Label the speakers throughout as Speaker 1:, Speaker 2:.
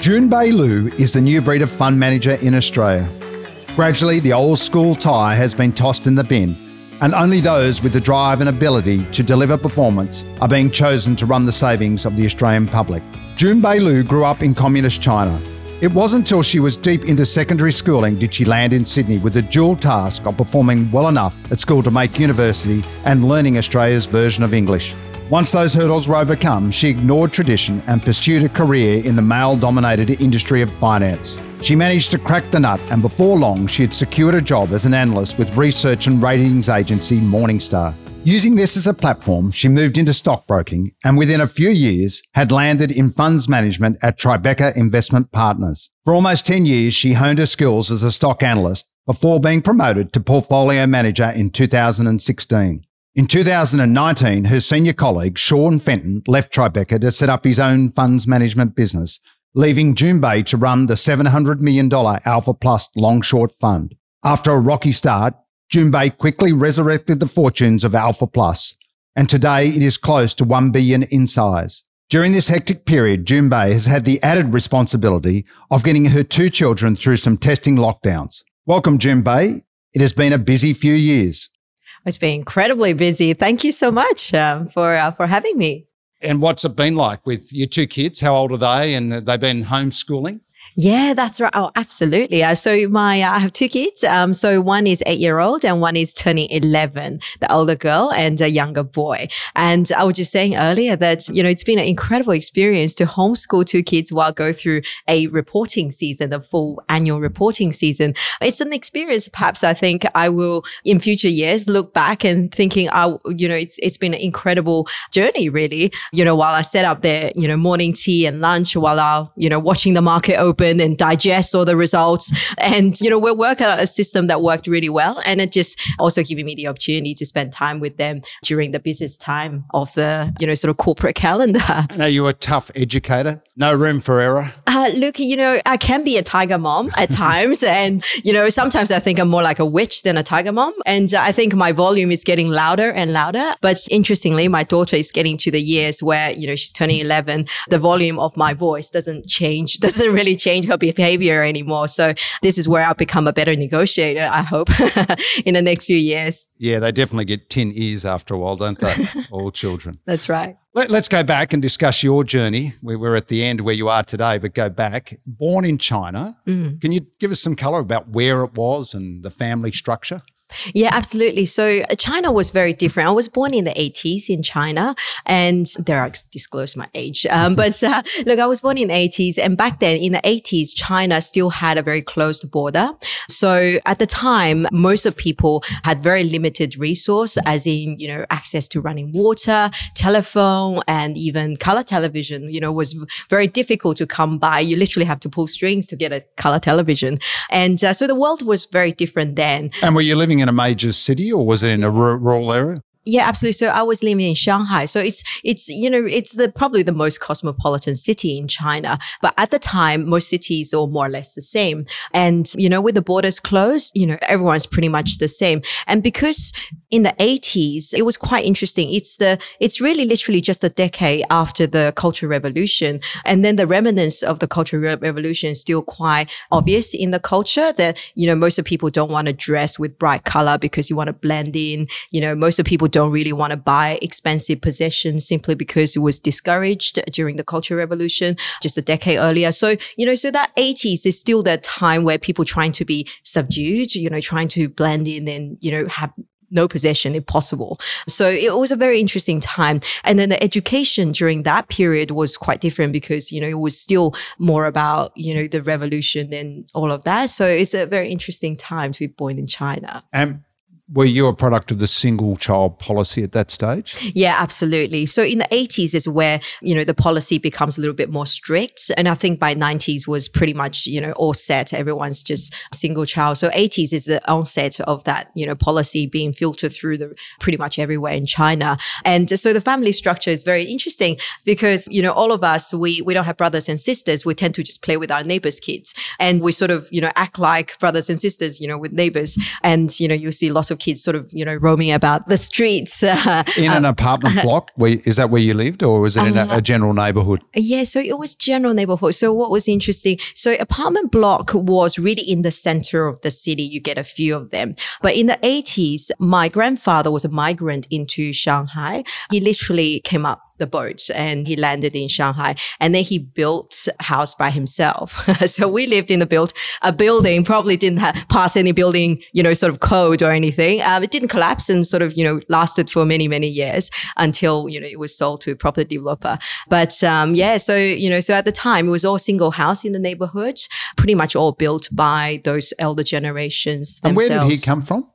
Speaker 1: Junbei Liu is the new breed of fund manager in Australia. Gradually, the old school tie has been tossed in the bin, and only those with the drive and ability to deliver performance are being chosen to run the savings of the Australian public. Junbei Liu grew up in communist China. It wasn't until she was deep into secondary schooling did she land in Sydney with the dual task of performing well enough at school to make university and learning Australia's version of English. Once those hurdles were overcome, she ignored tradition and pursued a career in the male dominated industry of finance. She managed to crack the nut, and before long, she had secured a job as an analyst with research and ratings agency Morningstar. Using this as a platform, she moved into stockbroking and within a few years had landed in funds management at Tribeca Investment Partners. For almost 10 years, she honed her skills as a stock analyst before being promoted to portfolio manager in 2016. In 2019, her senior colleague, Sean Fenton, left Tribeca to set up his own funds management business, leaving Junbei to run the $700 million Alpha Plus long short fund. After a rocky start, Junbei quickly resurrected the fortunes of Alpha Plus, and today it is close to 1 billion in size. During this hectic period, Junbei has had the added responsibility of getting her two children through some testing lockdowns. Welcome, Junbei. It has been a busy few years.
Speaker 2: It's been incredibly busy. Thank you so much um, for uh, for having me.
Speaker 1: And what's it been like with your two kids? How old are they? And they've been homeschooling?
Speaker 2: Yeah, that's right. Oh, absolutely. Uh, so my, uh, I have two kids. Um, so one is eight year old and one is turning 11, the older girl and a younger boy. And I was just saying earlier that, you know, it's been an incredible experience to homeschool two kids while go through a reporting season, the full annual reporting season. It's an experience perhaps I think I will in future years look back and thinking, I, you know, it's, it's been an incredible journey really, you know, while I set up their, you know, morning tea and lunch while I, you know, watching the market open open and digest all the results. And, you know, we're working on a system that worked really well. And it just also giving me the opportunity to spend time with them during the busiest time of the, you know, sort of corporate calendar.
Speaker 1: And are you a tough educator? No room for error?
Speaker 2: Uh, look, you know, I can be a tiger mom at times. and, you know, sometimes I think I'm more like a witch than a tiger mom. And I think my volume is getting louder and louder. But interestingly, my daughter is getting to the years where, you know, she's turning 11. The volume of my voice doesn't change, doesn't really change change her behavior anymore. So this is where I'll become a better negotiator, I hope, in the next few years.
Speaker 1: Yeah, they definitely get 10 ears after a while, don't they? All children.
Speaker 2: That's right.
Speaker 1: Let, us go back and discuss your journey. We're at the end where you are today, but go back. Born in China, mm. can you give us some color about where it was and the family structure?
Speaker 2: Yeah, absolutely. So uh, China was very different. I was born in the 80s in China, and there I disclose my age. Um, but uh, look, I was born in the 80s, and back then in the 80s, China still had a very closed border. So at the time, most of people had very limited resource, as in you know access to running water, telephone, and even color television. You know, was very difficult to come by. You literally have to pull strings to get a color television, and uh, so the world was very different then.
Speaker 1: And were you living in a major city or was it in a rural area?
Speaker 2: Yeah, absolutely. So I was living in Shanghai. So it's it's you know it's the probably the most cosmopolitan city in China. But at the time, most cities are more or less the same. And you know, with the borders closed, you know, everyone's pretty much the same. And because in the 80s, it was quite interesting. It's the it's really literally just a decade after the Cultural Revolution, and then the remnants of the Cultural Re- Revolution is still quite obvious in the culture. That you know most of people don't want to dress with bright color because you want to blend in. You know, most of people don't really want to buy expensive possessions simply because it was discouraged during the Cultural Revolution just a decade earlier. So, you know, so that 80s is still the time where people trying to be subdued, you know, trying to blend in and, you know, have no possession if possible. So it was a very interesting time. And then the education during that period was quite different because, you know, it was still more about, you know, the revolution and all of that. So it's a very interesting time to be born in China.
Speaker 1: Um, were you a product of the single child policy at that stage?
Speaker 2: Yeah, absolutely. So in the 80s is where, you know, the policy becomes a little bit more strict. And I think by 90s was pretty much, you know, all set. Everyone's just single child. So 80s is the onset of that, you know, policy being filtered through the pretty much everywhere in China. And so the family structure is very interesting because, you know, all of us, we, we don't have brothers and sisters. We tend to just play with our neighbors' kids and we sort of, you know, act like brothers and sisters, you know, with neighbors. And, you know, you see lots of kids sort of, you know, roaming about the streets. Uh,
Speaker 1: in an apartment block? Where, is that where you lived or was it in a, a general neighborhood?
Speaker 2: Yeah, so it was general neighborhood. So what was interesting? So apartment block was really in the center of the city. You get a few of them. But in the 80s, my grandfather was a migrant into Shanghai. He literally came up the boat and he landed in Shanghai and then he built a house by himself. so we lived in the built a building, probably didn't have, pass any building, you know, sort of code or anything. Um, it didn't collapse and sort of, you know, lasted for many, many years until, you know, it was sold to a property developer. But, um, yeah, so, you know, so at the time it was all single house in the neighborhood, pretty much all built by those elder generations themselves.
Speaker 1: And where did he come from?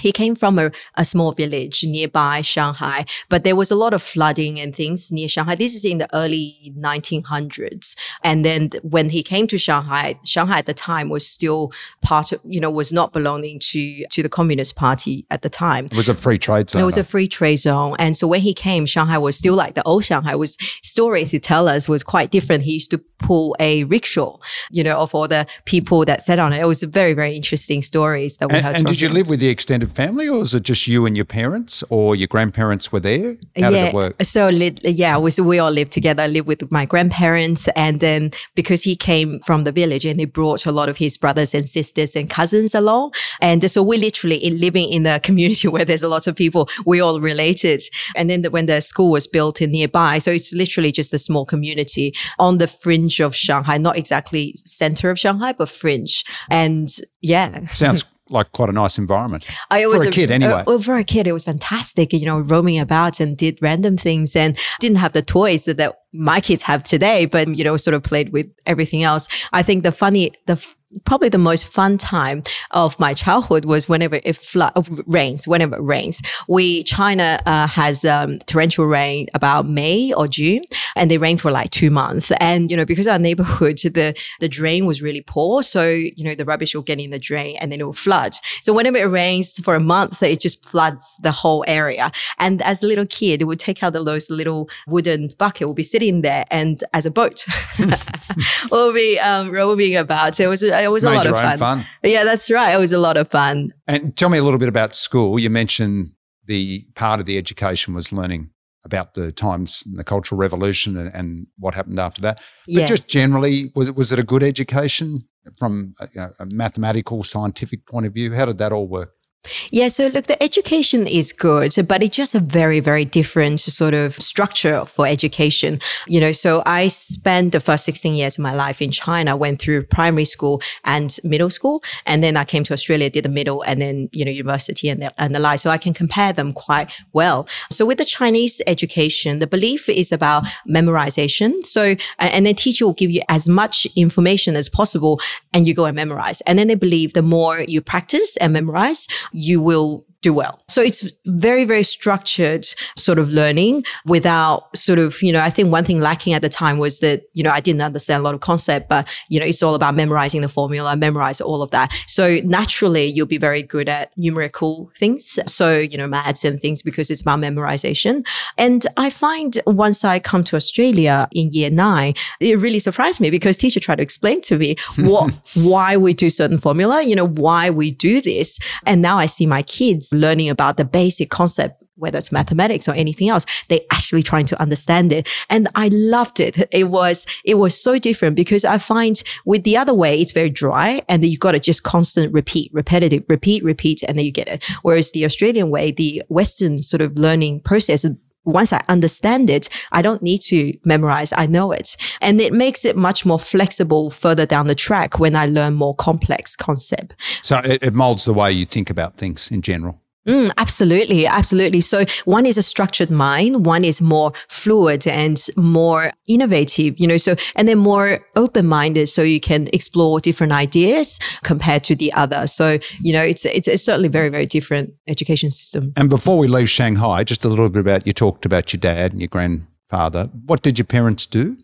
Speaker 2: He came from a, a small village nearby Shanghai, but there was a lot of flooding and things near Shanghai. This is in the early 1900s. And then when he came to Shanghai, Shanghai at the time was still part of, you know, was not belonging to, to the Communist Party at the time.
Speaker 1: It was a free trade zone.
Speaker 2: It was a free trade zone. And so when he came, Shanghai was still like the old Shanghai was stories he tell us was quite different. He used to pull a rickshaw, you know, of all the people that sat on it. It was very, very interesting stories that we
Speaker 1: and,
Speaker 2: heard.
Speaker 1: And did you live with the extended family, or was it just you and your parents, or your grandparents were there? How
Speaker 2: yeah,
Speaker 1: did it work?
Speaker 2: So yeah, we we all lived together. I lived with my grandparents, and then because he came from the village, and he brought a lot of his brothers and sisters and cousins along, and so we literally in living in a community where there's a lot of people, we all related. And then the, when the school was built in nearby, so it's literally just a small community on the fringe of Shanghai, not exactly center of Shanghai, but fringe. And yeah,
Speaker 1: sounds like quite a nice environment
Speaker 2: I
Speaker 1: for a kid anyway.
Speaker 2: Uh, for a kid, it was fantastic. You know, roaming about and did random things and didn't have the toys that, that my kids have today, but you know, sort of played with everything else. I think the funny, the probably the most fun time of my childhood was whenever it flood, rains, whenever it rains. We, China uh, has um, torrential rain about May or June and they rain for like two months. And, you know, because our neighborhood, the, the drain was really poor. So, you know, the rubbish will get in the drain and then it will flood. So whenever it rains for a month, it just floods the whole area. And as a little kid, it would take out the, those little wooden bucket, we'll be sitting there and as a boat, we'll be um, roaming about. It was, it was
Speaker 1: Made
Speaker 2: a lot of fun.
Speaker 1: fun.
Speaker 2: Yeah, that's right. It was a lot of fun.
Speaker 1: And tell me a little bit about school. You mentioned the part of the education was learning about the times and the Cultural Revolution and, and what happened after that. But
Speaker 2: Yeah.
Speaker 1: just generally, was it was it a good education from a, you know, a mathematical, scientific point of view? How did that all work?
Speaker 2: Yeah, so look, the education is good, but it's just a very, very different sort of structure for education. You know, so I spent the first 16 years of my life in China, went through primary school and middle school. And then I came to Australia, did the middle and then, you know, university and the, and the like. So I can compare them quite well. So with the Chinese education, the belief is about memorization. So, and then teacher will give you as much information as possible and you go and memorize. And then they believe the more you practice and memorize, you will do well. So it's very, very structured sort of learning without sort of, you know, I think one thing lacking at the time was that, you know, I didn't understand a lot of concept, but, you know, it's all about memorizing the formula, memorize all of that. So naturally you'll be very good at numerical things. So, you know, maths and things because it's about memorization. And I find once I come to Australia in year nine, it really surprised me because teacher tried to explain to me what, why we do certain formula, you know, why we do this. And now I see my kids learning about the basic concept whether it's mathematics or anything else, they actually trying to understand it. And I loved it. It was, it was so different because I find with the other way, it's very dry and then you got to just constant repeat, repetitive, repeat, repeat, and then you get it. Whereas the Australian way, the Western sort of learning process once I understand it, I don't need to memorize. I know it. And it makes it much more flexible further down the track when I learn more complex concept.
Speaker 1: So it, it molds the way you think about things in general.
Speaker 2: Mm, absolutely, absolutely. So one is a structured mind, one is more fluid and more innovative, you know, so, and then more open-minded so you can explore different ideas compared to the other. So, you know, it's, it's, it's certainly very, very different education system.
Speaker 1: And before we leave Shanghai, just a little bit about you talked about your dad and your grandfather. What did your parents do?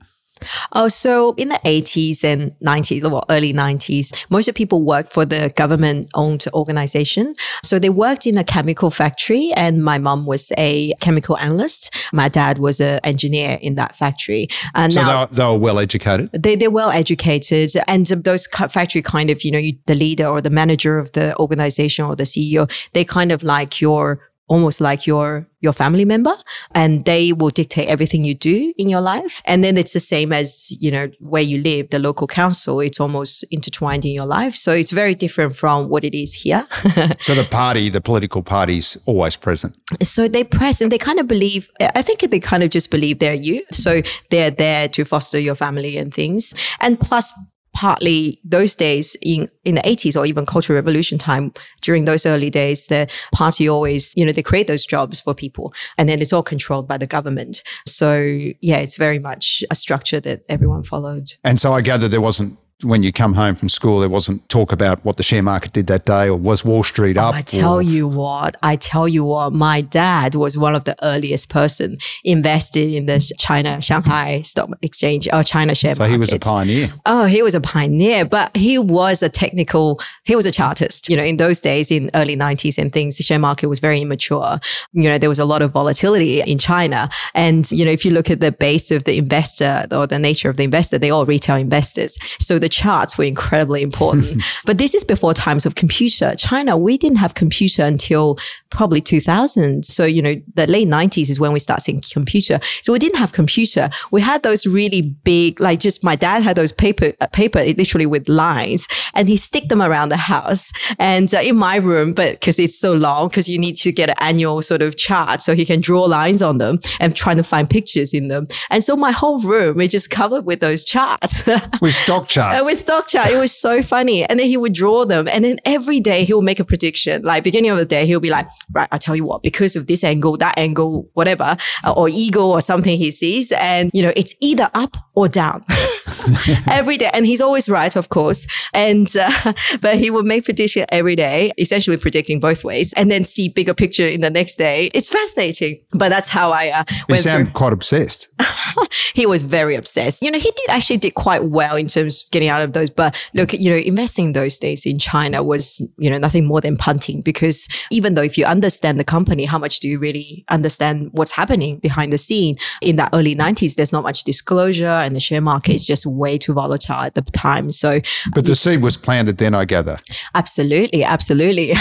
Speaker 2: Oh, so in the 80s and 90s, or early 90s, most of the people worked for the government owned organization. So they worked in a chemical factory, and my mom was a chemical analyst. My dad was an engineer in that factory.
Speaker 1: And so now, they, were, they were well educated?
Speaker 2: They, they're well educated. And those factory kind of, you know, you, the leader or the manager of the organization or the CEO, they kind of like your almost like your your family member and they will dictate everything you do in your life. And then it's the same as you know where you live the local council it's almost intertwined in your life. So it's very different from what it is here.
Speaker 1: So the party the political party's always present.
Speaker 2: So they press and they kind of believe i think they kind of just believe they're you. So they're there to foster your family and things. And plus partly those days in, in the 80s or even cultural revolution time during those early days the party always you know they create those jobs for people and then it's all controlled by the government. So yeah it's very much a structure that everyone followed.
Speaker 1: And so i gather there wasn't when you come home from school, there wasn't talk about what the share market did that day or was Wall Street up?
Speaker 2: I tell or- you what, I tell you what, my dad was one of the earliest person invested in the China Shanghai Stock Exchange or China share
Speaker 1: so
Speaker 2: market.
Speaker 1: So he was a pioneer.
Speaker 2: Oh, he was a pioneer, but he was a technical, he was a chartist. You know, in those days, in early 90s and things, the share market was very immature. You know, there was a lot of volatility in China. And, you know, if you look at the base of the investor or the nature of the investor, they all retail investors. So the the charts were incredibly important. but this is before times of computer. China, we didn't have computer until probably 2000. So, you know, the late 90s is when we start seeing computer. So we didn't have computer. We had those really big, like just my dad had those paper, uh, paper literally with lines and he stick them around the house and uh, in my room, but because it's so long, because you need to get an annual sort of chart so he can draw lines on them and trying to find pictures in them. And so my whole room is just covered with those charts.
Speaker 1: with stock charts
Speaker 2: with stock chart. It was so funny. And then he would draw them. And then every day he would make a prediction. Like beginning of the day, he'll be like, right, I'll tell you what, because of this angle, that angle, whatever, uh, or eagle or something he sees. And, you know, it's either up or down every day. And he's always right, of course. And, uh, but he would make prediction every day, essentially predicting both ways and then see bigger picture in the next day. It's fascinating. But that's how I uh,
Speaker 1: went You sound through. quite obsessed.
Speaker 2: he was very obsessed. You know, he did actually did quite well in terms of getting out of those. But look, you know, investing those days in China was, you know, nothing more than punting because even though if you understand the company, how much do you really understand what's happening behind the scene? In that early 90s, there's not much disclosure and the share market is just way too volatile at the time. So,
Speaker 1: but the seed was planted then, I gather.
Speaker 2: Absolutely. Absolutely.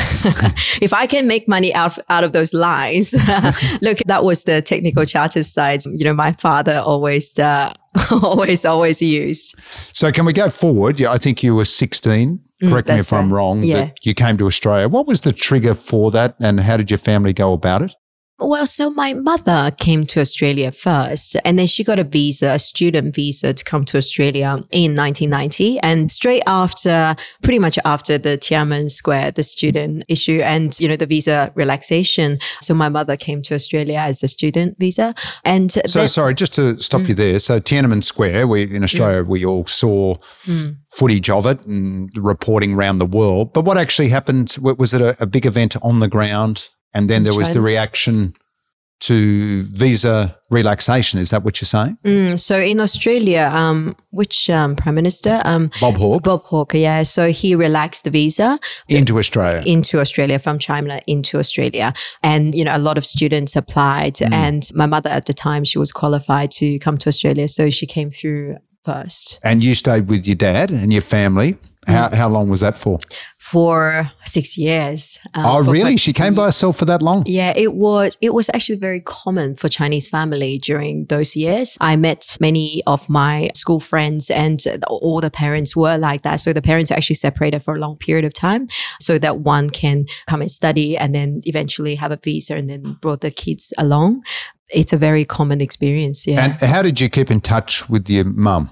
Speaker 2: if I can make money out, out of those lines, look, that was the technical charter side. You know, my father always, uh, always, always used.
Speaker 1: So, can we go forward? Yeah, I think you were 16. Mm, Correct mm, me if right. I'm wrong. Yeah. That you came to Australia. What was the trigger for that, and how did your family go about it?
Speaker 2: Well, so my mother came to Australia first, and then she got a visa, a student visa to come to Australia in 1990. And straight after, pretty much after the Tiananmen Square, the student issue and, you know, the visa relaxation. So my mother came to Australia as a student visa. And
Speaker 1: so, then, sorry, just to stop mm. you there. So Tiananmen Square, we in Australia, mm. we all saw mm. footage of it and reporting around the world. But what actually happened? Was it a, a big event on the ground? And then there was the reaction to visa relaxation. Is that what you're saying?
Speaker 2: Mm, so in Australia, um, which um, prime minister? Um,
Speaker 1: Bob Hawke.
Speaker 2: Bob Hawke, yeah. So he relaxed the visa
Speaker 1: into Australia.
Speaker 2: Into Australia from China into Australia, and you know a lot of students applied. Mm. And my mother at the time she was qualified to come to Australia, so she came through first.
Speaker 1: And you stayed with your dad and your family. How, how long was that for?
Speaker 2: For six years.
Speaker 1: Um, oh, really? She came by herself for that long?
Speaker 2: Yeah, it was. It was actually very common for Chinese family during those years. I met many of my school friends, and all the parents were like that. So the parents actually separated for a long period of time, so that one can come and study, and then eventually have a visa, and then brought the kids along. It's a very common experience. Yeah.
Speaker 1: And how did you keep in touch with your mum?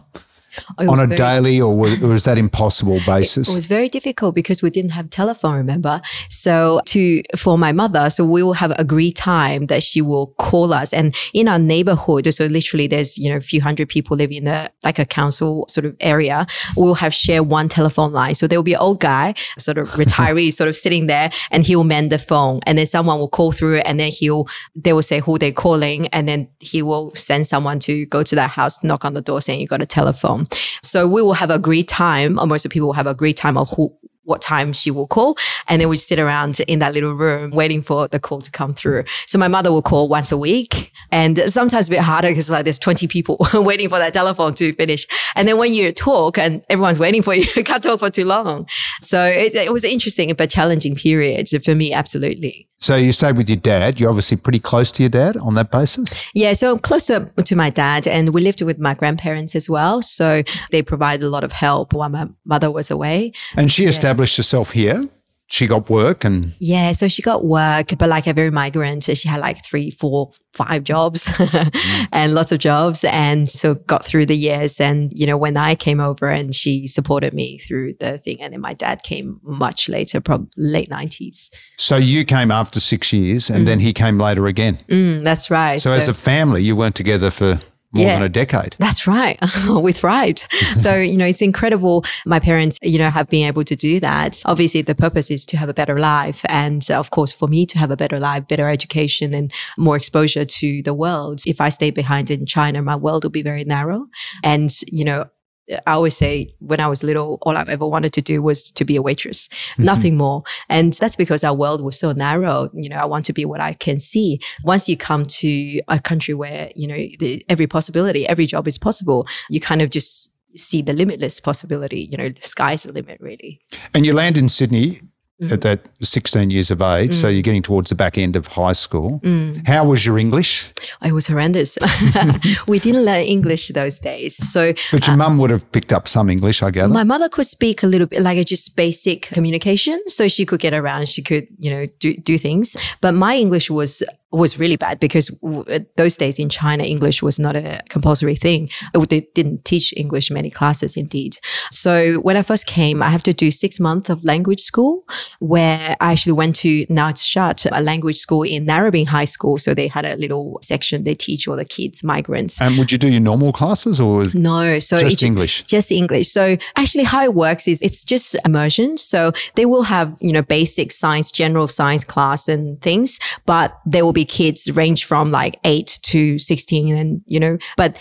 Speaker 1: Oh, on a very, daily or was, was, that impossible basis?
Speaker 2: It was very difficult because we didn't have telephone, remember? So to for my mother, so we will have agreed time that she will call us. And in our neighborhood, so literally there's, you know, a few hundred people living in the like a council sort of area, we'll have share one telephone line. So there will be an old guy, sort of retiree, sort of sitting there and he'll mend the phone. And then someone will call through and then he'll they will say who they're calling and then he will send someone to go to that house, knock on the door saying you got a telephone. So we will have a great time, or most of the people will have a great time of who what time she will call. And then we sit around in that little room waiting for the call to come through. So my mother will call once a week and sometimes a bit harder because like there's 20 people waiting for that telephone to finish. And then when you talk and everyone's waiting for you, you can't talk for too long. So it, it was interesting but challenging period for me. Absolutely.
Speaker 1: So you stayed with your dad. You're obviously pretty close to your dad on that basis.
Speaker 2: Yeah, so I'm closer to my dad, and we lived with my grandparents as well. So they provided a lot of help while my mother was away.
Speaker 1: And she established herself here she got work and
Speaker 2: yeah so she got work but like a very migrant she had like three four five jobs mm. and lots of jobs and so got through the years and you know when i came over and she supported me through the thing and then my dad came much later probably late 90s
Speaker 1: so you came after six years and mm. then he came later again
Speaker 2: mm, that's right
Speaker 1: so, so as a family you weren't together for more yeah, than a decade.
Speaker 2: That's right. we thrived. so, you know, it's incredible. My parents, you know, have been able to do that. Obviously, the purpose is to have a better life. And of course, for me to have a better life, better education and more exposure to the world. If I stay behind in China, my world will be very narrow. And, you know, I always say when I was little, all I've ever wanted to do was to be a waitress, mm-hmm. nothing more. And that's because our world was so narrow. You know, I want to be what I can see. Once you come to a country where, you know, the, every possibility, every job is possible, you kind of just see the limitless possibility. You know, the sky's the limit, really.
Speaker 1: And you land in Sydney mm. at that 16 years of age. Mm. So you're getting towards the back end of high school. Mm. How was your English?
Speaker 2: It was horrendous. we didn't learn English those days. So,
Speaker 1: but your uh, mum would have picked up some English, I gather.
Speaker 2: My mother could speak a little bit, like just basic communication. So she could get around. She could, you know, do, do things. But my English was was really bad because uh, those days in China, English was not a compulsory thing. Uh, they didn't teach English many classes, indeed. So when I first came, I have to do six months of language school, where I actually went to now it's shut a language school in Narrabeen High School. So they had a little section they teach all the kids, migrants.
Speaker 1: And would you do your normal classes or
Speaker 2: no? So
Speaker 1: just English,
Speaker 2: just English. So actually, how it works is it's just immersion. So they will have you know basic science, general science class and things, but there will be kids range from like eight to 16 and, you know, but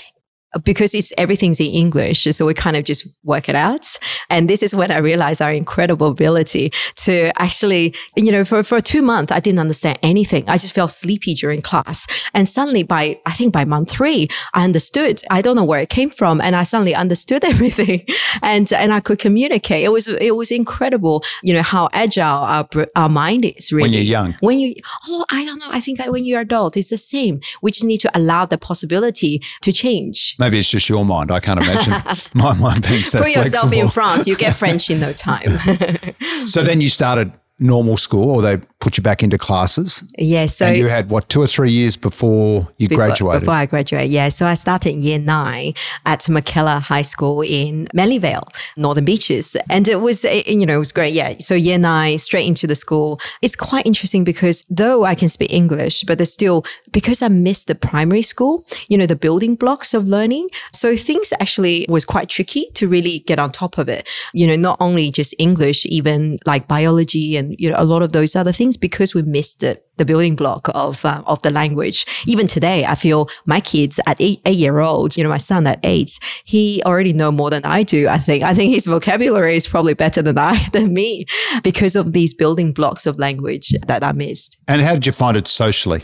Speaker 2: because it's everything's in English. So we kind of just work it out. And this is when I realized our incredible ability to actually, you know, for, for two months, I didn't understand anything. I just felt sleepy during class. And suddenly by, I think by month three, I understood. I don't know where it came from. And I suddenly understood everything and, and I could communicate. It was, it was incredible, you know, how agile our, our mind is really.
Speaker 1: When you're young.
Speaker 2: When you, oh, I don't know. I think when you're adult, it's the same. We just need to allow the possibility to change.
Speaker 1: Maybe it's just your mind. I can't imagine my mind being so
Speaker 2: Put yourself
Speaker 1: flexible.
Speaker 2: in France, you get French in no time.
Speaker 1: so then you started normal school or they put you back into classes?
Speaker 2: Yeah. So
Speaker 1: and you had what two or three years before you
Speaker 2: before,
Speaker 1: graduated?
Speaker 2: Before I graduated, yeah. So I started year nine at Mackellar High School in Manly Vale, Northern Beaches, and it was you know it was great. Yeah. So year nine straight into the school. It's quite interesting because though I can speak English, but there's still because I missed the primary school, you know, the building blocks of learning. So things actually was quite tricky to really get on top of it. You know, not only just English, even like biology and you know a lot of those other things because we missed the, the building block of uh, of the language. Even today, I feel my kids at eight, eight year old, you know, my son at eight, he already know more than I do. I think I think his vocabulary is probably better than I than me because of these building blocks of language that I missed.
Speaker 1: And how did you find it socially?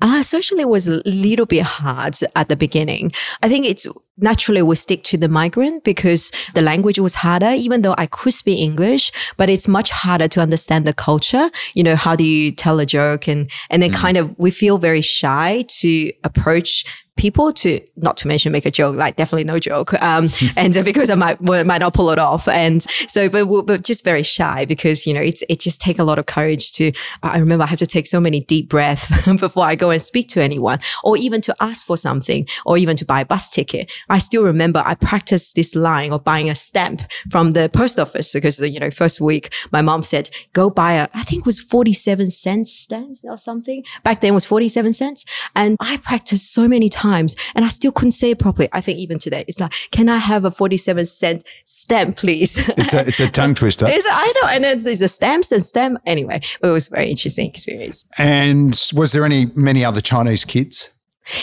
Speaker 2: Uh, socially was a little bit hard at the beginning. I think it's naturally we stick to the migrant because the language was harder, even though I could speak English, but it's much harder to understand the culture. You know, how do you tell a joke? And, and then mm. kind of, we feel very shy to approach people to not to mention make a joke like definitely no joke um, and uh, because i might might not pull it off and so but, but just very shy because you know it's it just take a lot of courage to i remember i have to take so many deep breaths before i go and speak to anyone or even to ask for something or even to buy a bus ticket I still remember I practiced this line of buying a stamp from the post office because you know, first week my mom said, go buy a, I think it was 47 cents stamp or something. Back then it was 47 cents. And I practiced so many times and I still couldn't say it properly. I think even today it's like, can I have a 47 cent stamp, please?
Speaker 1: It's a, it's a tongue twister.
Speaker 2: It's, I know. And then there's a stamps and stamp. Anyway, it was a very interesting experience.
Speaker 1: And was there any, many other Chinese kids?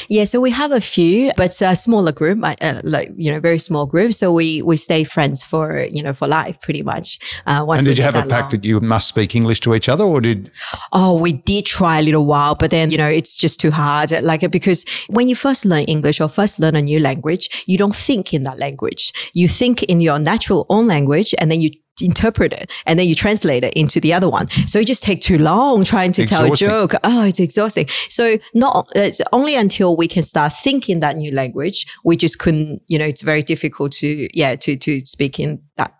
Speaker 2: Yeah, so we have a few, but a smaller group, uh, like you know, very small group. So we we stay friends for you know for life, pretty much.
Speaker 1: Uh, once and did you have a pact long. that you must speak English to each other, or did?
Speaker 2: Oh, we did try a little while, but then you know it's just too hard. Like because when you first learn English or first learn a new language, you don't think in that language. You think in your natural own language, and then you interpret it and then you translate it into the other one. So it just take too long trying to exhausting. tell a joke. Oh, it's exhausting. So not, it's only until we can start thinking that new language, we just couldn't, you know, it's very difficult to, yeah, to, to speak in that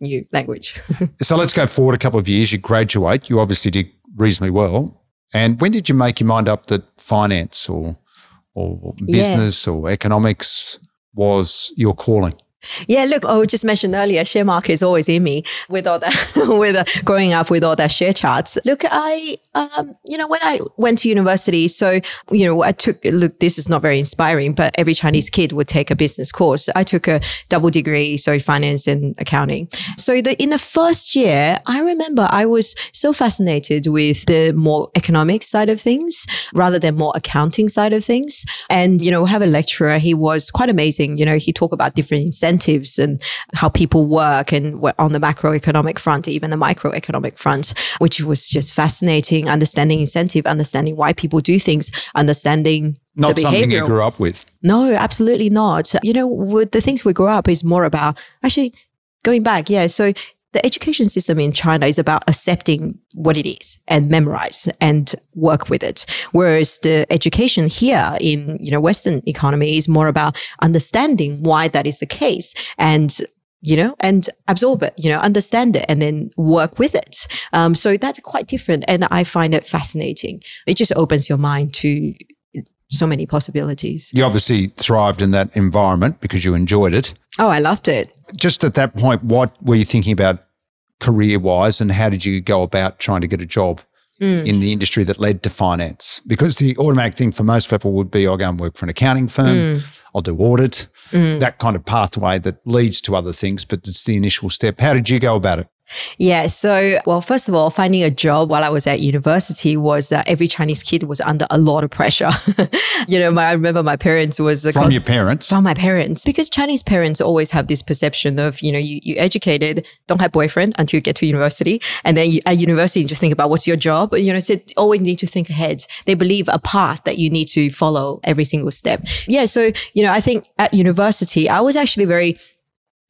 Speaker 2: new language.
Speaker 1: so let's go forward a couple of years. You graduate, you obviously did reasonably well. And when did you make your mind up that finance or, or business yeah. or economics was your calling?
Speaker 2: Yeah, look, I just mentioned earlier, share market is always in me with all that, with uh, growing up with all that share charts. Look, I, um, you know, when I went to university, so, you know, I took, look, this is not very inspiring, but every Chinese kid would take a business course. I took a double degree, so finance and accounting. So the, in the first year, I remember I was so fascinated with the more economic side of things rather than more accounting side of things. And, you know, have a lecturer, he was quite amazing. You know, he talked about different incentives incentives and how people work and on the macroeconomic front, even the microeconomic front, which was just fascinating. Understanding incentive, understanding why people do things, understanding
Speaker 1: not something you grew up with.
Speaker 2: No, absolutely not. You know, with the things we grew up is more about actually going back. Yeah. So the education system in China is about accepting what it is and memorize and work with it. Whereas the education here in, you know, Western economy is more about understanding why that is the case and you know, and absorb it, you know, understand it and then work with it. Um, so that's quite different. And I find it fascinating. It just opens your mind to so many possibilities.
Speaker 1: You obviously thrived in that environment because you enjoyed it.
Speaker 2: Oh, I loved it.
Speaker 1: Just at that point, what were you thinking about career wise and how did you go about trying to get a job mm. in the industry that led to finance? Because the automatic thing for most people would be I'll go and work for an accounting firm, mm. I'll do audit, mm. that kind of pathway that leads to other things, but it's the initial step. How did you go about it?
Speaker 2: Yeah. So, well, first of all, finding a job while I was at university was uh, every Chinese kid was under a lot of pressure. you know, my, I remember my parents was
Speaker 1: from your parents
Speaker 2: from my parents because Chinese parents always have this perception of you know you you educated, don't have boyfriend until you get to university, and then you, at university you just think about what's your job. You know, so always need to think ahead. They believe a path that you need to follow every single step. Yeah. So you know, I think at university I was actually very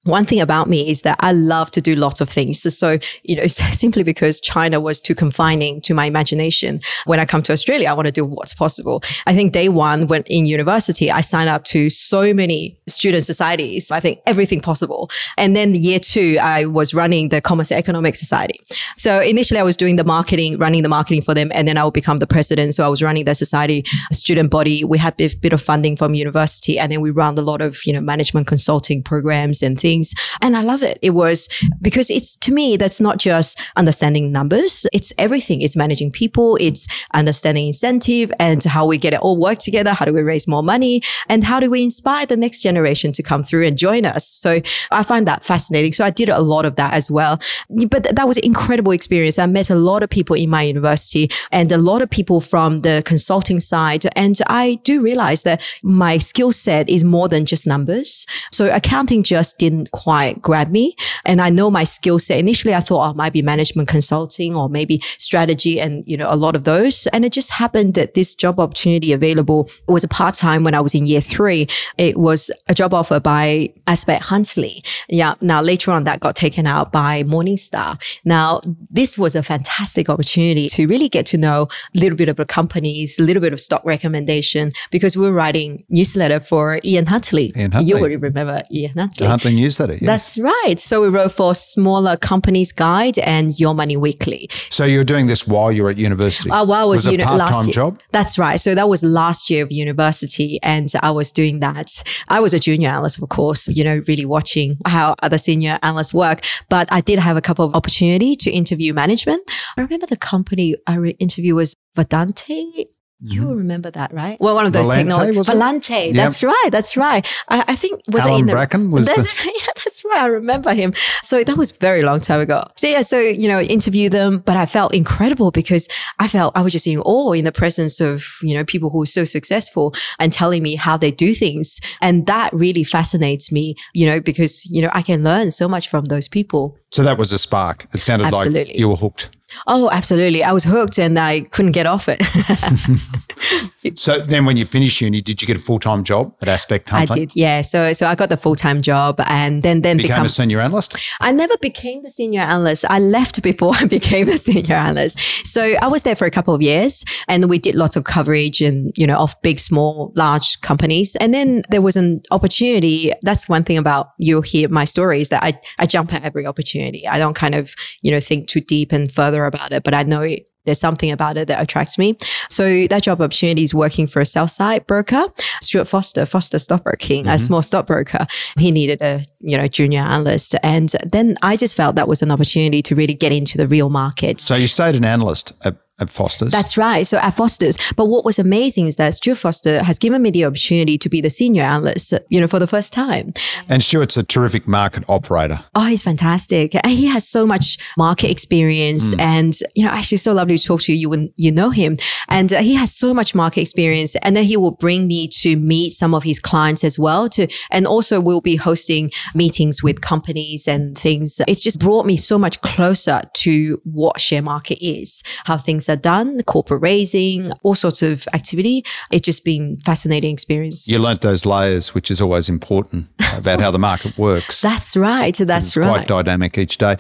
Speaker 2: one thing about me is that I love to do lots of things. So, you know, simply because China was too confining to my imagination. When I come to Australia, I want to do what's possible. I think day one, when in university, I signed up to so many student societies. I think everything possible. And then year two, I was running the Commerce Economic Society. So initially I was doing the marketing, running the marketing for them. And then I would become the president. So I was running the society student body. We had a bit of funding from university and then we ran a lot of, you know, management consulting programs and things And I love it. It was because it's to me, that's not just understanding numbers. It's everything. It's managing people. It's understanding incentive and how we get it all work together. How do we raise more money? And how do we inspire the next generation to come through and join us? So I find that fascinating. So I did a lot of that as well. But that was an incredible experience. I met a lot of people in my university and a lot of people from the consulting side. And I do realize that my skill set is more than just numbers. So accounting just didn't didn't quite grab me. And I know my skill set. Initially, I thought oh, it might be management consulting or maybe strategy and, you know, a lot of those. And it just happened that this job opportunity available was a part time when I was in year three. It was a job offer by Aspect Huntley. Yeah. Now later on that got taken out by Morningstar. Now this was a fantastic opportunity to really get to know a little bit of the companies, a little bit of stock recommendation because we were writing newsletter for Ian Huntley.
Speaker 1: Ian Huntley.
Speaker 2: You already remember Ian Huntley.
Speaker 1: Huntley Yes.
Speaker 2: That's right. So we wrote for Smaller Companies Guide and Your Money Weekly.
Speaker 1: So you're doing this while you're at university?
Speaker 2: Uh, while I was,
Speaker 1: was
Speaker 2: uni-
Speaker 1: a part-time
Speaker 2: last year.
Speaker 1: job?
Speaker 2: That's right. So that was last year of university, and I was doing that. I was a junior analyst, of course. You know, really watching how other senior analysts work. But I did have a couple of opportunity to interview management. I remember the company I re- interviewed was Vadante. Mm-hmm. You will remember that, right? Well, one of those
Speaker 1: technologies.
Speaker 2: technology.
Speaker 1: was it?
Speaker 2: Volante.
Speaker 1: Yep.
Speaker 2: That's right. That's right. I, I think was it
Speaker 1: Alan
Speaker 2: in the
Speaker 1: Bracken was
Speaker 2: that's,
Speaker 1: the-
Speaker 2: yeah, that's right. I remember him. So that was very long time ago. So yeah, so you know, interview them, but I felt incredible because I felt I was just in awe in the presence of you know people who are so successful and telling me how they do things, and that really fascinates me. You know, because you know I can learn so much from those people.
Speaker 1: So that was a spark. It sounded like you were hooked.
Speaker 2: Oh, absolutely. I was hooked and I couldn't get off it.
Speaker 1: So then when you finished uni, did you get a full-time job at Aspect
Speaker 2: I did, yeah. So, so I got the full time job, and then then
Speaker 1: Became
Speaker 2: become
Speaker 1: a senior analyst?
Speaker 2: I never became the senior analyst. I left before I became the senior analyst. So I was there for a couple of years and we did lots of coverage and, you know, of big, small, large companies. And then there was an opportunity. That's one thing about you'll hear my story is that I, I jump at every opportunity. I don't kind of, you know, think too deep and further about it, but I know there's something about it that attracts me. So that job opportunity is working for a sell side broker, Stuart Foster, Foster Stockbroking, a mm-hmm. small stockbroker. He needed a, you know, junior analyst. And then I just felt that was an opportunity to really get into the real market.
Speaker 1: So you stayed an analyst at, at Foster's?
Speaker 2: That's right. So at Foster's. But what was amazing is that Stuart Foster has given me the opportunity to be the senior analyst, you know, for the first time.
Speaker 1: and Stuart's a terrific market operator.
Speaker 2: Oh, he's fantastic. And he has so much market experience. And, you know, actually so lovely to talk to you when you know him. And uh, he has so much market experience. And then he will bring me to meet some of his clients as well to, and also we'll be hosting meetings with companies and things. It's just brought me so much closer to what share market is, how things are done, the corporate raising, all sorts of activity. It's just been fascinating experience.
Speaker 1: You learnt those layers, which is always important about how the market works.
Speaker 2: That's right. That's
Speaker 1: it's
Speaker 2: right.
Speaker 1: quite dynamic each day.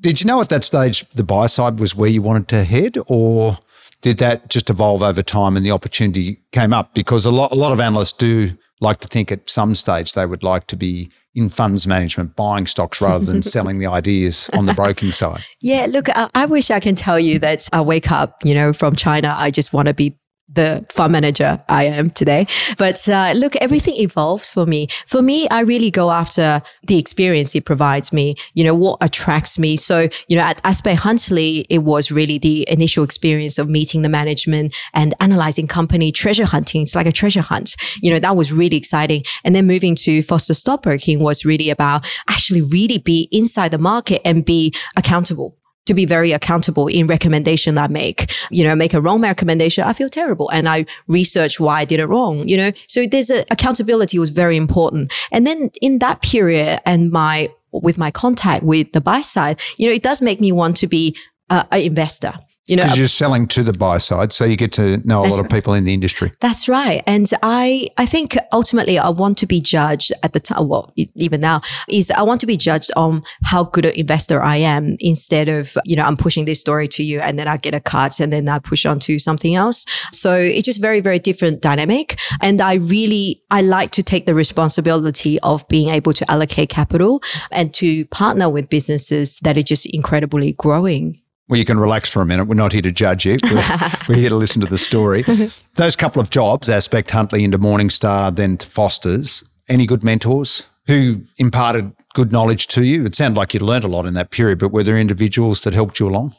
Speaker 1: Did you know at that stage the buy side was where you wanted to head, or did that just evolve over time and the opportunity came up? Because a lot, a lot of analysts do like to think at some stage they would like to be in funds management, buying stocks rather than selling the ideas on the broking side.
Speaker 2: Yeah, look, I, I wish I can tell you that I wake up, you know, from China. I just want to be the fund manager I am today. But uh, look, everything evolves for me. For me, I really go after the experience it provides me, you know, what attracts me. So, you know, at Aspect Huntley, it was really the initial experience of meeting the management and analyzing company treasure hunting. It's like a treasure hunt. You know, that was really exciting. And then moving to Foster Stockbroking was really about actually really be inside the market and be accountable to be very accountable in recommendation I make. You know, make a wrong recommendation, I feel terrible. And I research why I did it wrong, you know. So there's a accountability was very important. And then in that period and my with my contact with the buy side, you know, it does make me want to be an investor. You know,
Speaker 1: Because you're selling to the buy side, so you get to know a lot of people in the industry.
Speaker 2: That's right. And I, I think ultimately I want to be judged at the time, well, even now, is I want to be judged on how good an investor I am instead of, you know, I'm pushing this story to you and then I get a cut and then I push on to something else. So it's just very, very different dynamic. And I really, I like to take the responsibility of being able to allocate capital and to partner with businesses that are just incredibly growing.
Speaker 1: Well, you can relax for a minute. We're not here to judge you. We're, we're here to listen to the story. Those couple of jobs, Aspect Huntley into Morningstar, then to Foster's, any good mentors who imparted good knowledge to you? It sounded like you learned a lot in that period, but were there individuals that helped you along?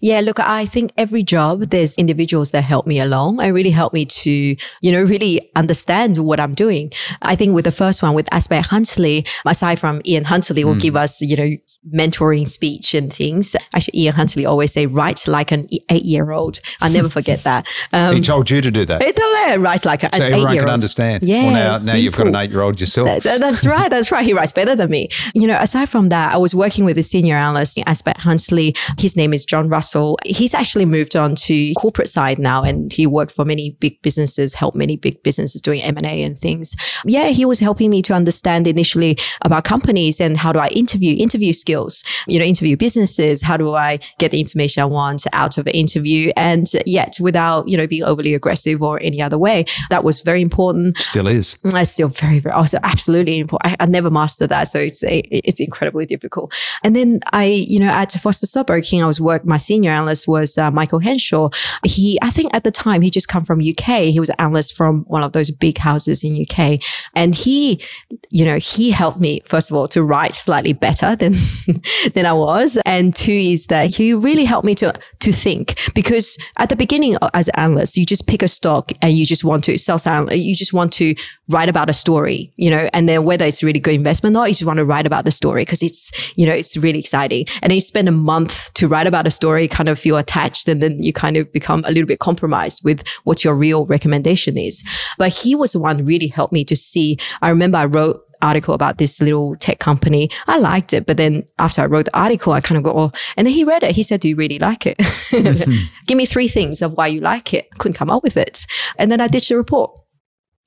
Speaker 2: Yeah, look, I think every job, there's individuals that help me along and really help me to, you know, really understand what I'm doing. I think with the first one, with Aspect Huntley, aside from Ian Huntley will give us, you know, mentoring speech and things. Actually, Ian Huntley always say, write like an eight year old. I'll never forget that. Um,
Speaker 1: he told you to do that.
Speaker 2: it's a- write like an
Speaker 1: so
Speaker 2: eight
Speaker 1: everyone can understand.
Speaker 2: Yeah,
Speaker 1: well, now, now you've got an eight year old yourself.
Speaker 2: That's, that's right. That's right. He writes better than me. You know, aside from that, I was working with a senior analyst in Aspect Huntley. His name is John John Russell. He's actually moved on to corporate side now and he worked for many big businesses, helped many big businesses doing M&A and things. Yeah, he was helping me to understand initially about companies and how do I interview, interview skills, you know, interview businesses. How do I get the information I want out of an interview? And yet without, you know, being overly aggressive or any other way. That was very important.
Speaker 1: Still is.
Speaker 2: Mm, it's still very, very, also absolutely important. I, I never mastered that. So it's, a, it's incredibly difficult. And then I, you know, at Foster Stockbroking, I was work, my senior analyst was uh, Michael Henshaw. He, I think at the time, he just come from UK. He was an analyst from one of those big houses in UK. And he, you know, he helped me, first of all, to write slightly better than, than I was. And two is that he really helped me to, to think because at the beginning uh, as an analyst, you just pick a stock and you just want to sell, you just want to write about a story, you know, and then whether it's a really good investment or not, you just want to write about the story because it's, you know, it's really exciting. And then you spend a month to write about a story, kind of feel attached, and then you kind of become a little bit compromised with what your real recommendation is. But he was the one really helped me to see. I remember I wrote article about this little tech company. I liked it, but then after I wrote the article, I kind of go, oh, and then he read it. He said, do you really like it? Give me three things of why you like it. Couldn't come up with it. And then I ditched the report.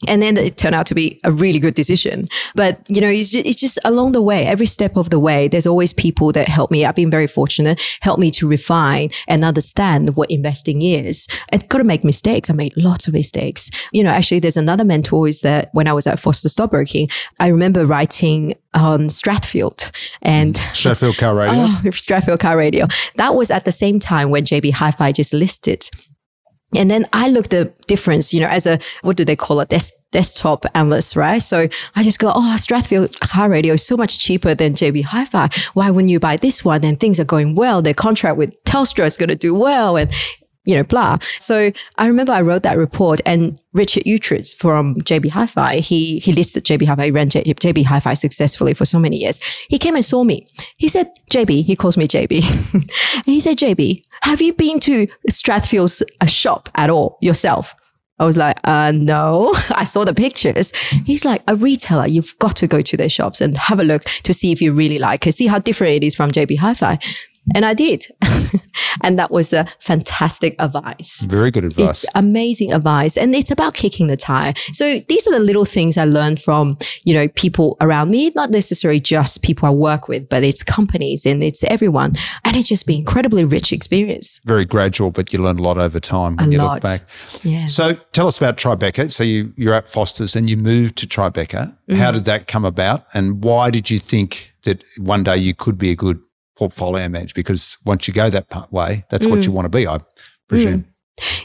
Speaker 2: And then it turned out to be a really good decision. But, you know, it's just, it's just, along the way, every step of the way, there's always people that help me. I've been very fortunate, help me to refine and understand what investing is. I got to make mistakes. I made lots of mistakes. You know, actually, there's another mentor is that when I was at Foster Stockbroking, I remember writing on Strathfield and mm.
Speaker 1: Strathfield Car Radio. Oh,
Speaker 2: Strathfield Car Radio. That was at the same time when JB Hi-Fi just listed. And then I look the difference, you know, as a, what do they call it? Des- desktop analyst, right? So I just go, oh, Strathfield car radio is so much cheaper than JB Hi-Fi. Why wouldn't you buy this one? And things are going well. Their contract with Telstra is going to do well. And you know, blah. So I remember I wrote that report and Richard Uechtritz from JB Hi-Fi, he, he listed JB Hi-Fi, he ran J, JB Hi-Fi successfully for so many years. He came and saw me. He said, JB, he calls me JB. and he said, JB, have you been to Strathfield's uh, shop at all yourself? I was like, uh, no, I saw the pictures. He's like, a retailer, you've got to go to their shops and have a look to see if you really like it, see how different it is from JB Hi-Fi. And I did. and that was a fantastic advice.
Speaker 1: Very good advice.
Speaker 2: It's amazing advice. And it's about kicking the tire. So these are the little things I learned from, you know, people around me, not necessarily just people I work with, but it's companies and it's everyone. And it's just been incredibly rich experience.
Speaker 1: Very gradual, but you learn a lot over time when a you lot. look back. Yeah. So tell us about Tribeca. So you, you're at Foster's and you moved to Tribeca. Mm. How did that come about? And why did you think that one day you could be a good portfolio manage because once you go that way, that's mm. what you mm. want to be, I presume. Mm.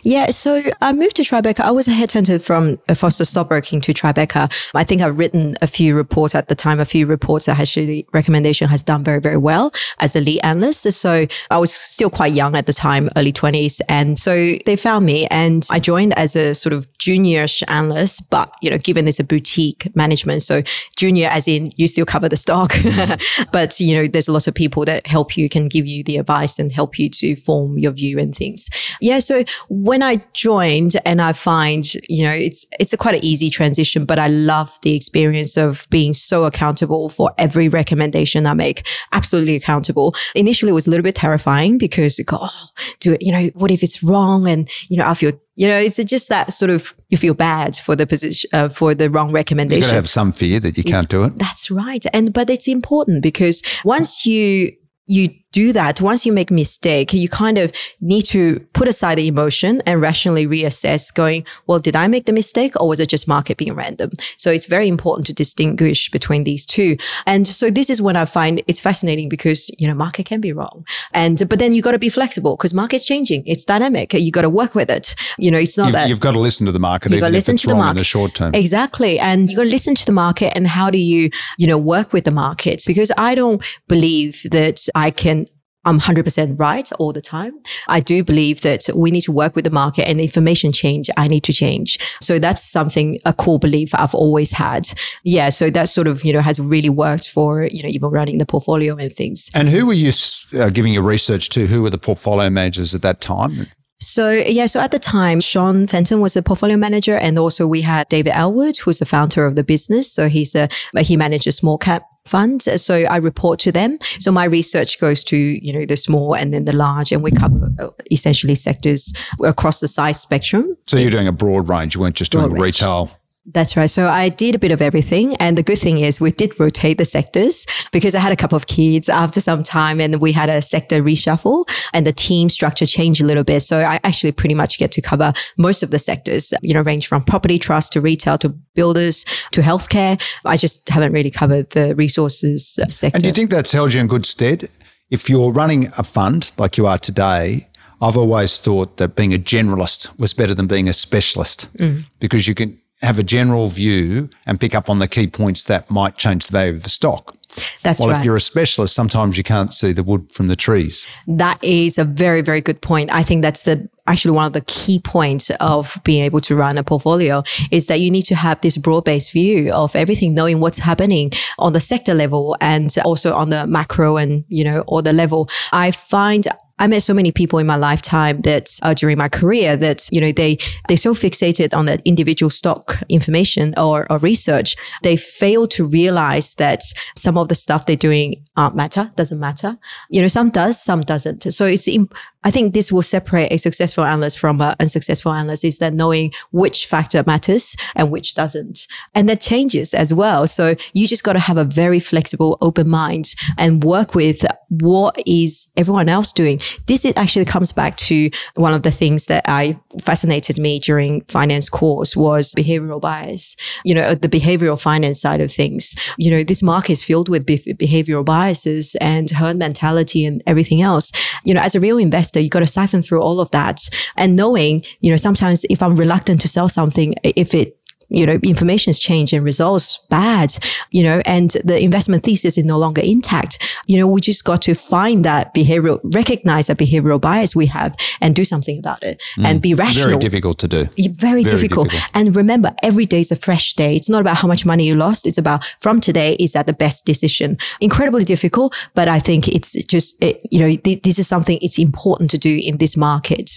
Speaker 2: Yeah, so I moved to Tribeca. I was a headhunter from a Foster Stockbroking to Tribeca. I think I've written a few reports at the time, a few reports that actually recommendation has done very, very well as a lead analyst. So I was still quite young at the time, early 20s. And so they found me and I joined as a sort of junior analyst, but, you know, given it's a boutique management. So junior as in you still cover the stock, mm-hmm. but, you know, there's a lot of people that help you, can give you the advice and help you to form your view and things. Yeah. So when I joined and I find, you know, it's, it's a quite an easy transition, but I love the experience of being so accountable for every recommendation I make. Absolutely accountable. Initially, it was a little bit terrifying because you go, oh, do it, you know, what if it's wrong? And, you know, I feel you know, it's just that sort of you feel bad for the position uh, for the wrong recommendation. You
Speaker 1: have some fear that you can't do it.
Speaker 2: That's right, and but it's important because once you you do that, once you make a mistake, you kind of need to put aside the emotion and rationally reassess going, well, did I make the mistake or was it just market being random? So it's very important to distinguish between these two. And so this is when I find it's fascinating because, you know, market can be wrong. And, but then you got to be flexible because market's changing. It's dynamic. You got to work with it. You know, it's not
Speaker 1: you've,
Speaker 2: that
Speaker 1: you've got to listen to the market. You've got to listen to the market in the short term.
Speaker 2: Exactly. And you got to listen to the market and how do you, you know, work with the market? Because I don't believe that I can I'm 100% right all the time. I do believe that we need to work with the market and the information change. I need to change. So that's something, a core belief I've always had. Yeah. So that sort of, you know, has really worked for, you know, even running the portfolio and things.
Speaker 1: And who were you uh, giving your research to? Who were the portfolio managers at that time?
Speaker 2: So yeah, so at the time, Sean Fenton was a portfolio manager, and also we had David Aylward, who's the founder of the business. So he's a he manages small cap fund. So I report to them. So my research goes to you know the small and then the large, and we cover uh, essentially sectors across the size spectrum.
Speaker 1: So you're doing a broad range. You weren't just doing retail
Speaker 2: that's right. So I did a bit of everything. And the good thing is we did rotate the sectors because I had a couple of kids after some time and we had a sector reshuffle and the team structure changed a little bit. So I actually pretty much get to cover most of the sectors, you know, range from property trust to retail to builders to healthcare. I just haven't really covered the resources sector.
Speaker 1: And do you think that's held you in good stead? If you're running a fund like you are today, I've always thought that being a generalist was better than being a specialist mm. because you can have a general view and pick up on the key points that might change the value of the stock.
Speaker 2: That's
Speaker 1: well,
Speaker 2: right.
Speaker 1: if you're a specialist, sometimes you can't see the wood from the trees.
Speaker 2: That is a very, very good point. I think that's the actually one of the key points of being able to run a portfolio is that you need to have this broad-based view of everything, knowing what's happening on the sector level and also on the macro and you know or the level. I find I met so many people in my lifetime that uh, during my career that you know they they're so fixated on that individual stock information or, or research they fail to realize that some of the stuff they're doing aren't matter doesn't matter. You know some does some doesn't. So it's imp- I think this will separate a successful analyst from an unsuccessful analyst is that knowing which factor matters and which doesn't. And that changes as well. So you just got to have a very flexible, open mind and work with what is everyone else doing. This actually comes back to one of the things that I fascinated me during finance course was behavioral bias. You know, the behavioral finance side of things. You know, this market is filled with behavioral biases and herd mentality and everything else. You know, as a real investor, investor, you got to siphon through all of that. And knowing, you know, sometimes if I'm reluctant to sell something, if it you know, information has changed and results bad, you know, and the investment thesis is no longer intact. You know, we just got to find that behavioral, recognize that behavioral bias we have and do something about it mm. and be rational.
Speaker 1: Very difficult to do.
Speaker 2: Very, Very difficult. difficult. And remember, every day is a fresh day. It's not about how much money you lost. It's about from today, is that the best decision? Incredibly difficult, but I think it's just, it, you know, th- this is something it's important to do in this market.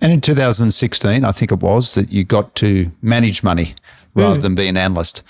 Speaker 1: And in 2016, I think it was that you got to manage money rather mm. than be an analyst.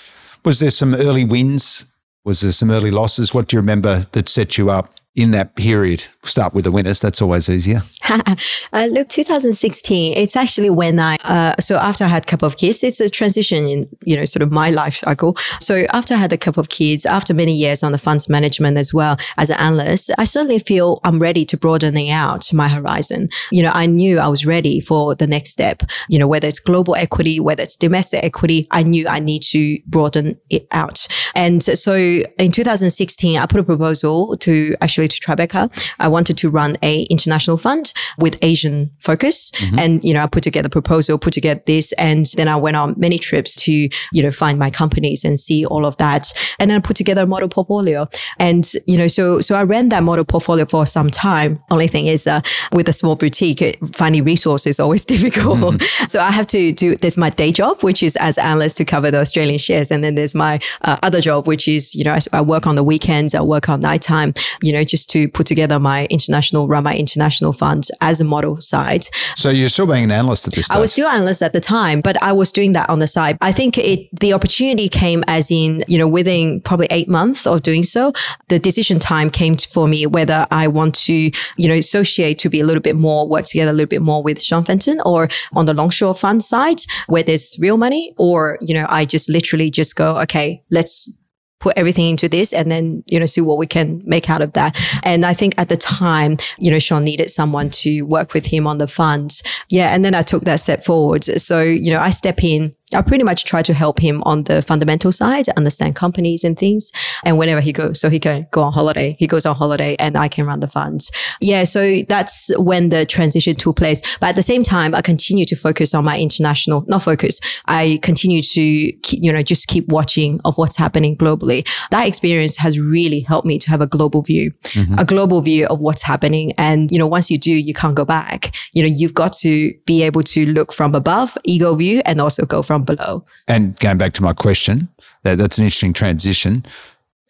Speaker 1: Was there some early wins? Was there some early losses? What do you remember that set you up in that period? Start with the winners. That's always easier.
Speaker 2: uh, look, 2016. It's actually when I. Uh, so after I had a couple of kids, it's a transition in you know sort of my life cycle. So after I had a couple of kids, after many years on the funds management as well as an analyst, I certainly feel I'm ready to broadening out my horizon. You know, I knew I was ready for the next step. You know, whether it's global equity, whether it's domestic equity, I knew I need to broaden it out. And so in 2016, I put a proposal to actually to Tribeca. I wanted to run a international fund with Asian focus. Mm-hmm. And, you know, I put together a proposal, put together this, and then I went on many trips to, you know, find my companies and see all of that. And then I put together a model portfolio. And, you know, so, so I ran that model portfolio for some time. Only thing is, uh, with a small boutique, finding resources is always difficult. Mm-hmm. so I have to do, there's my day job, which is as analyst to cover the Australian shares. And then there's my uh, other job, which is, you know, I, I work on the weekends, I work on nighttime, you know, just just to put together my international, run my international fund as a model side.
Speaker 1: So you're still being an analyst at this time?
Speaker 2: I was still analyst at the time, but I was doing that on the side. I think it, the opportunity came as in, you know, within probably eight months of doing so, the decision time came for me whether I want to, you know, associate to be a little bit more, work together a little bit more with Sean Fenton or on the long short fund side where there's real money or, you know, I just literally just go, okay, let's put everything into this and then, you know, see what we can make out of that. And I think at the time, you know, Sean needed someone to work with him on the funds. Yeah. And then I took that step forward. So, you know, I step in I pretty much try to help him on the fundamental side, understand companies and things. And whenever he goes, so he can go on holiday, he goes on holiday and I can run the funds. Yeah. So that's when the transition took place. But at the same time, I continue to focus on my international, not focus. I continue to, keep, you know, just keep watching of what's happening globally. That experience has really helped me to have a global view, mm-hmm. a global view of what's happening. And, you know, once you do, you can't go back. You know, you've got to be able to look from above, ego view, and also go from from below.
Speaker 1: And going back to my question, that, that's an interesting transition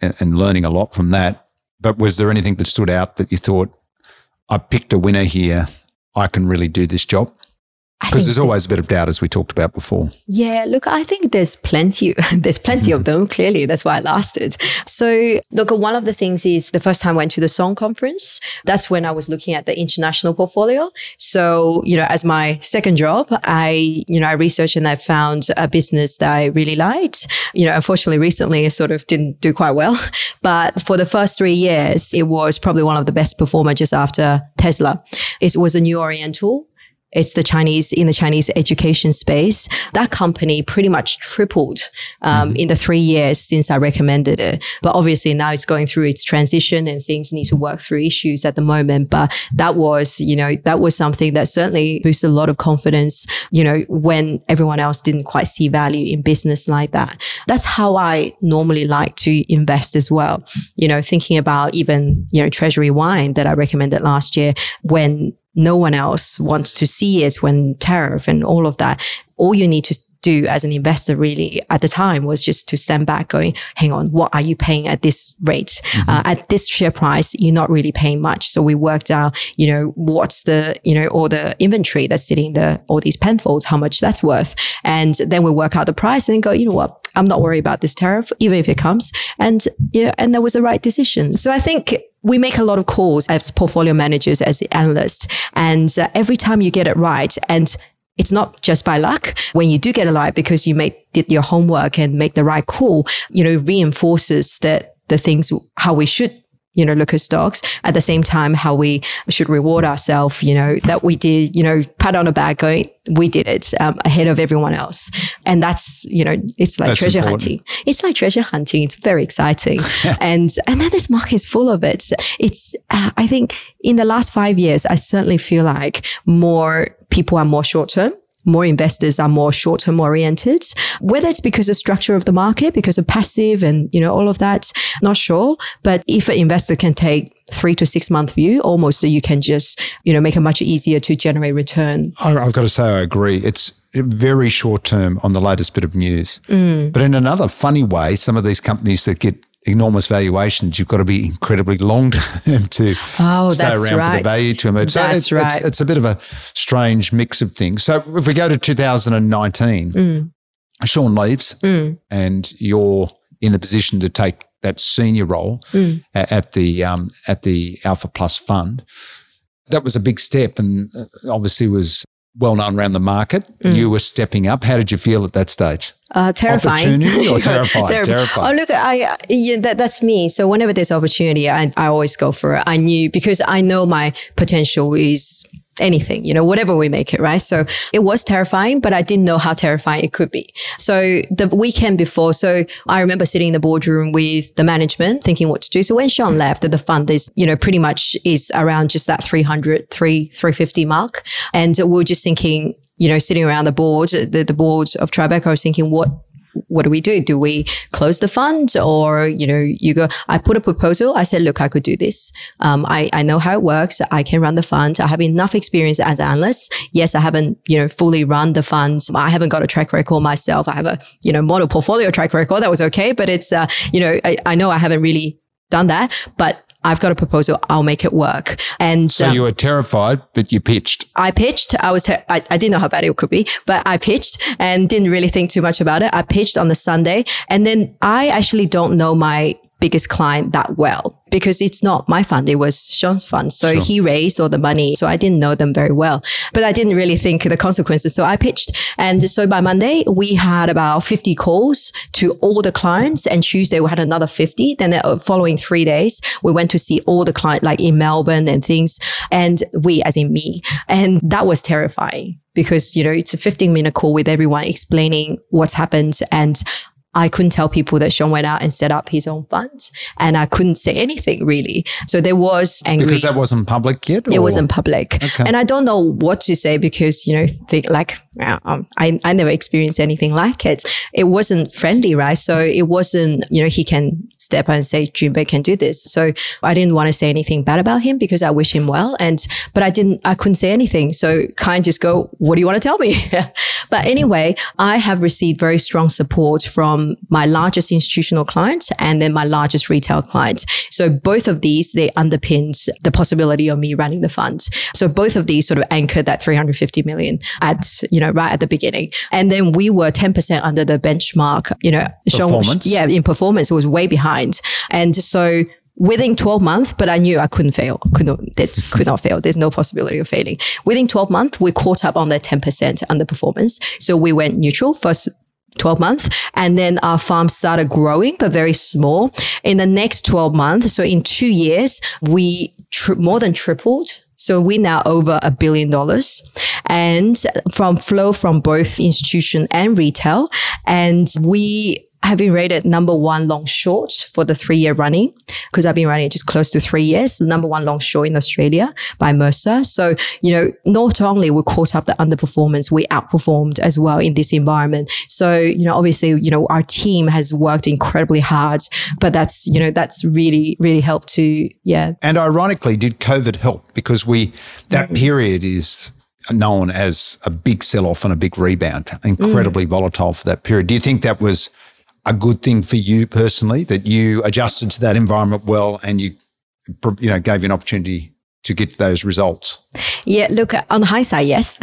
Speaker 1: and, and learning a lot from that. But was there anything that stood out that you thought, I picked a winner here? I can really do this job? Because there's always a bit of doubt, as we talked about before.
Speaker 2: Yeah, look, I think there's plenty. there's plenty of them. Clearly, that's why I lasted. So, look, one of the things is the first time I went to the Sohn conference. That's when I was looking at the international portfolio. So, you know, as my second job, I, you know, I researched and I found a business that I really liked. You know, unfortunately, recently, it sort of didn't do quite well. But for the first three years, it was probably one of the best performers just after Tesla. It was a new Oriental it's the Chinese in the Chinese education space. That company pretty much tripled um, mm-hmm. in the three years since I recommended it. But obviously now it's going through its transition and things need to work through issues at the moment. But that was, you know, that was something that certainly boosted a lot of confidence, you know, when everyone else didn't quite see value in business like that. That's how I normally like to invest as well. You know, thinking about even, you know, Treasury Wine that I recommended last year when no one else wants to see it when tariff and all of that. All you need to do as an investor really at the time was just to stand back going, hang on, what are you paying at this rate? Mm-hmm. Uh, at this share price, you're not really paying much. So we worked out, you know, what's the, you know, all the inventory that's sitting there, all these Penfolds, how much that's worth. And then we work out the price and then go, you know what? I'm not worried about this tariff, even if it comes. And yeah, and that was the right decision. So I think we make a lot of calls as portfolio managers, as analysts. And uh, every time you get it right, and it's not just by luck. When you do get it right because you made did your homework and make the right call, you know, reinforces that the things how we should you know, look at stocks. At the same time, how we should reward ourselves, you know, that we did, you know, pat on the back going, we did it um, ahead of everyone else. And that's, you know, it's like that's treasure important. hunting. It's like treasure hunting. It's very exciting. and, and then this market is full of it. It's, uh, I think in the last five years, I certainly feel like more people are more short term more investors are more short-term oriented. Whether it's because of structure of the market, because of passive and, you know, all of that, not sure. But if an investor can take three to six month view, almost you can just, you know, make it much easier to generate return.
Speaker 1: I've got to say, I agree. It's very short term on the latest bit of news. Mm. But in another funny way, some of these companies that get enormous valuations, you've got to be incredibly long term to oh, stay around right. for the value to emerge.
Speaker 2: That's
Speaker 1: so
Speaker 2: it's, right.
Speaker 1: it's, it's, a bit of a strange mix of things. So if we go to 2019, mm. Sean leaves mm. and you're in the position to take that senior role mm. at the um, at the Alpha Plus Fund. That was a big step, and uh, obviously was well known around the market. Mm. You were stepping up. How did you feel at that stage?
Speaker 2: Uh, terrifying.
Speaker 1: Opportunity or terrified? terrified.
Speaker 2: Oh, look, I, yeah, that, that's me. So whenever there's opportunity, I, I always go for it. I knew because I know my potential is anything, you know, whatever we make it, right? So it was terrifying, but I didn't know how terrifying it could be. So the weekend before, so I remember sitting in the boardroom with the management thinking what to do. So when Sean left, the fund is, you know, pretty much is around just that 300, 3, 350 mark. And we were just thinking, you know, sitting around the board, the, the board of Tribeca, I was thinking, what what do we do? Do we close the fund or, you know, you go, I put a proposal. I said, look, I could do this. Um, I, I know how it works. I can run the fund. I have enough experience as an analyst. Yes, I haven't, you know, fully run the fund. I haven't got a track record myself. I have a, you know, model portfolio track record. That was okay. But it's, uh, you know, I, I know I haven't really done that, but I've got a proposal. I'll make it work. And
Speaker 1: so um, you were terrified, but you pitched.
Speaker 2: I pitched. I was. Ter- I, I didn't know how bad it could be, but I pitched and didn't really think too much about it. I pitched on the Sunday, and then I actually don't know my biggest client that well because it's not my fund. It was Sean's fund. So sure. he raised all the money. So I didn't know them very well, but I didn't really think the consequences. So I pitched. And so by Monday, we had about 50 calls to all the clients and Tuesday we had another 50. Then the following three days, we went to see all the client, like in Melbourne and things. And we, as in me, and that was terrifying because, you know, it's a 15 minute call with everyone explaining what's happened. And I couldn't tell people that Sean went out and set up his own funds and I couldn't say anything really. So there was angry.
Speaker 1: Because that wasn't public yet?
Speaker 2: Or? It wasn't public. Okay. And I don't know what to say because, you know, think like, um, I, I never experienced anything like it. It wasn't friendly, right? So it wasn't, you know, he can step and say, Junbei can do this. So I didn't want to say anything bad about him because I wish him well. And, but I didn't, I couldn't say anything. So kind just go, what do you want to tell me? but anyway, I have received very strong support from my largest institutional clients and then my largest retail clients. So both of these, they underpinned the possibility of me running the fund. So both of these sort of anchored that 350 million at, you know, right at the beginning. And then we were 10% under the benchmark, you know,
Speaker 1: performance.
Speaker 2: yeah, in performance, it was way behind. And so within 12 months, but I knew I couldn't fail. Could not, that could not fail. There's no possibility of failing. Within 12 months, we caught up on that 10% underperformance. So we went neutral first 12 months. And then our farm started growing, but very small. In the next 12 months, so in two years, we tri- more than tripled. So we now over a billion dollars and from flow from both institution and retail. And we have been rated number one long short for the three year running because I've been running it just close to three years, number one long short in Australia by Mercer. So, you know, not only we caught up the underperformance, we outperformed as well in this environment. So, you know, obviously, you know, our team has worked incredibly hard, but that's, you know, that's really, really helped to, yeah.
Speaker 1: And ironically, did COVID help? Because we, that mm. period is known as a big sell off and a big rebound, incredibly mm. volatile for that period. Do you think that was a good thing for you personally that you adjusted to that environment well and you you know gave you an opportunity to get those results?
Speaker 2: Yeah, look, on the high side, yes.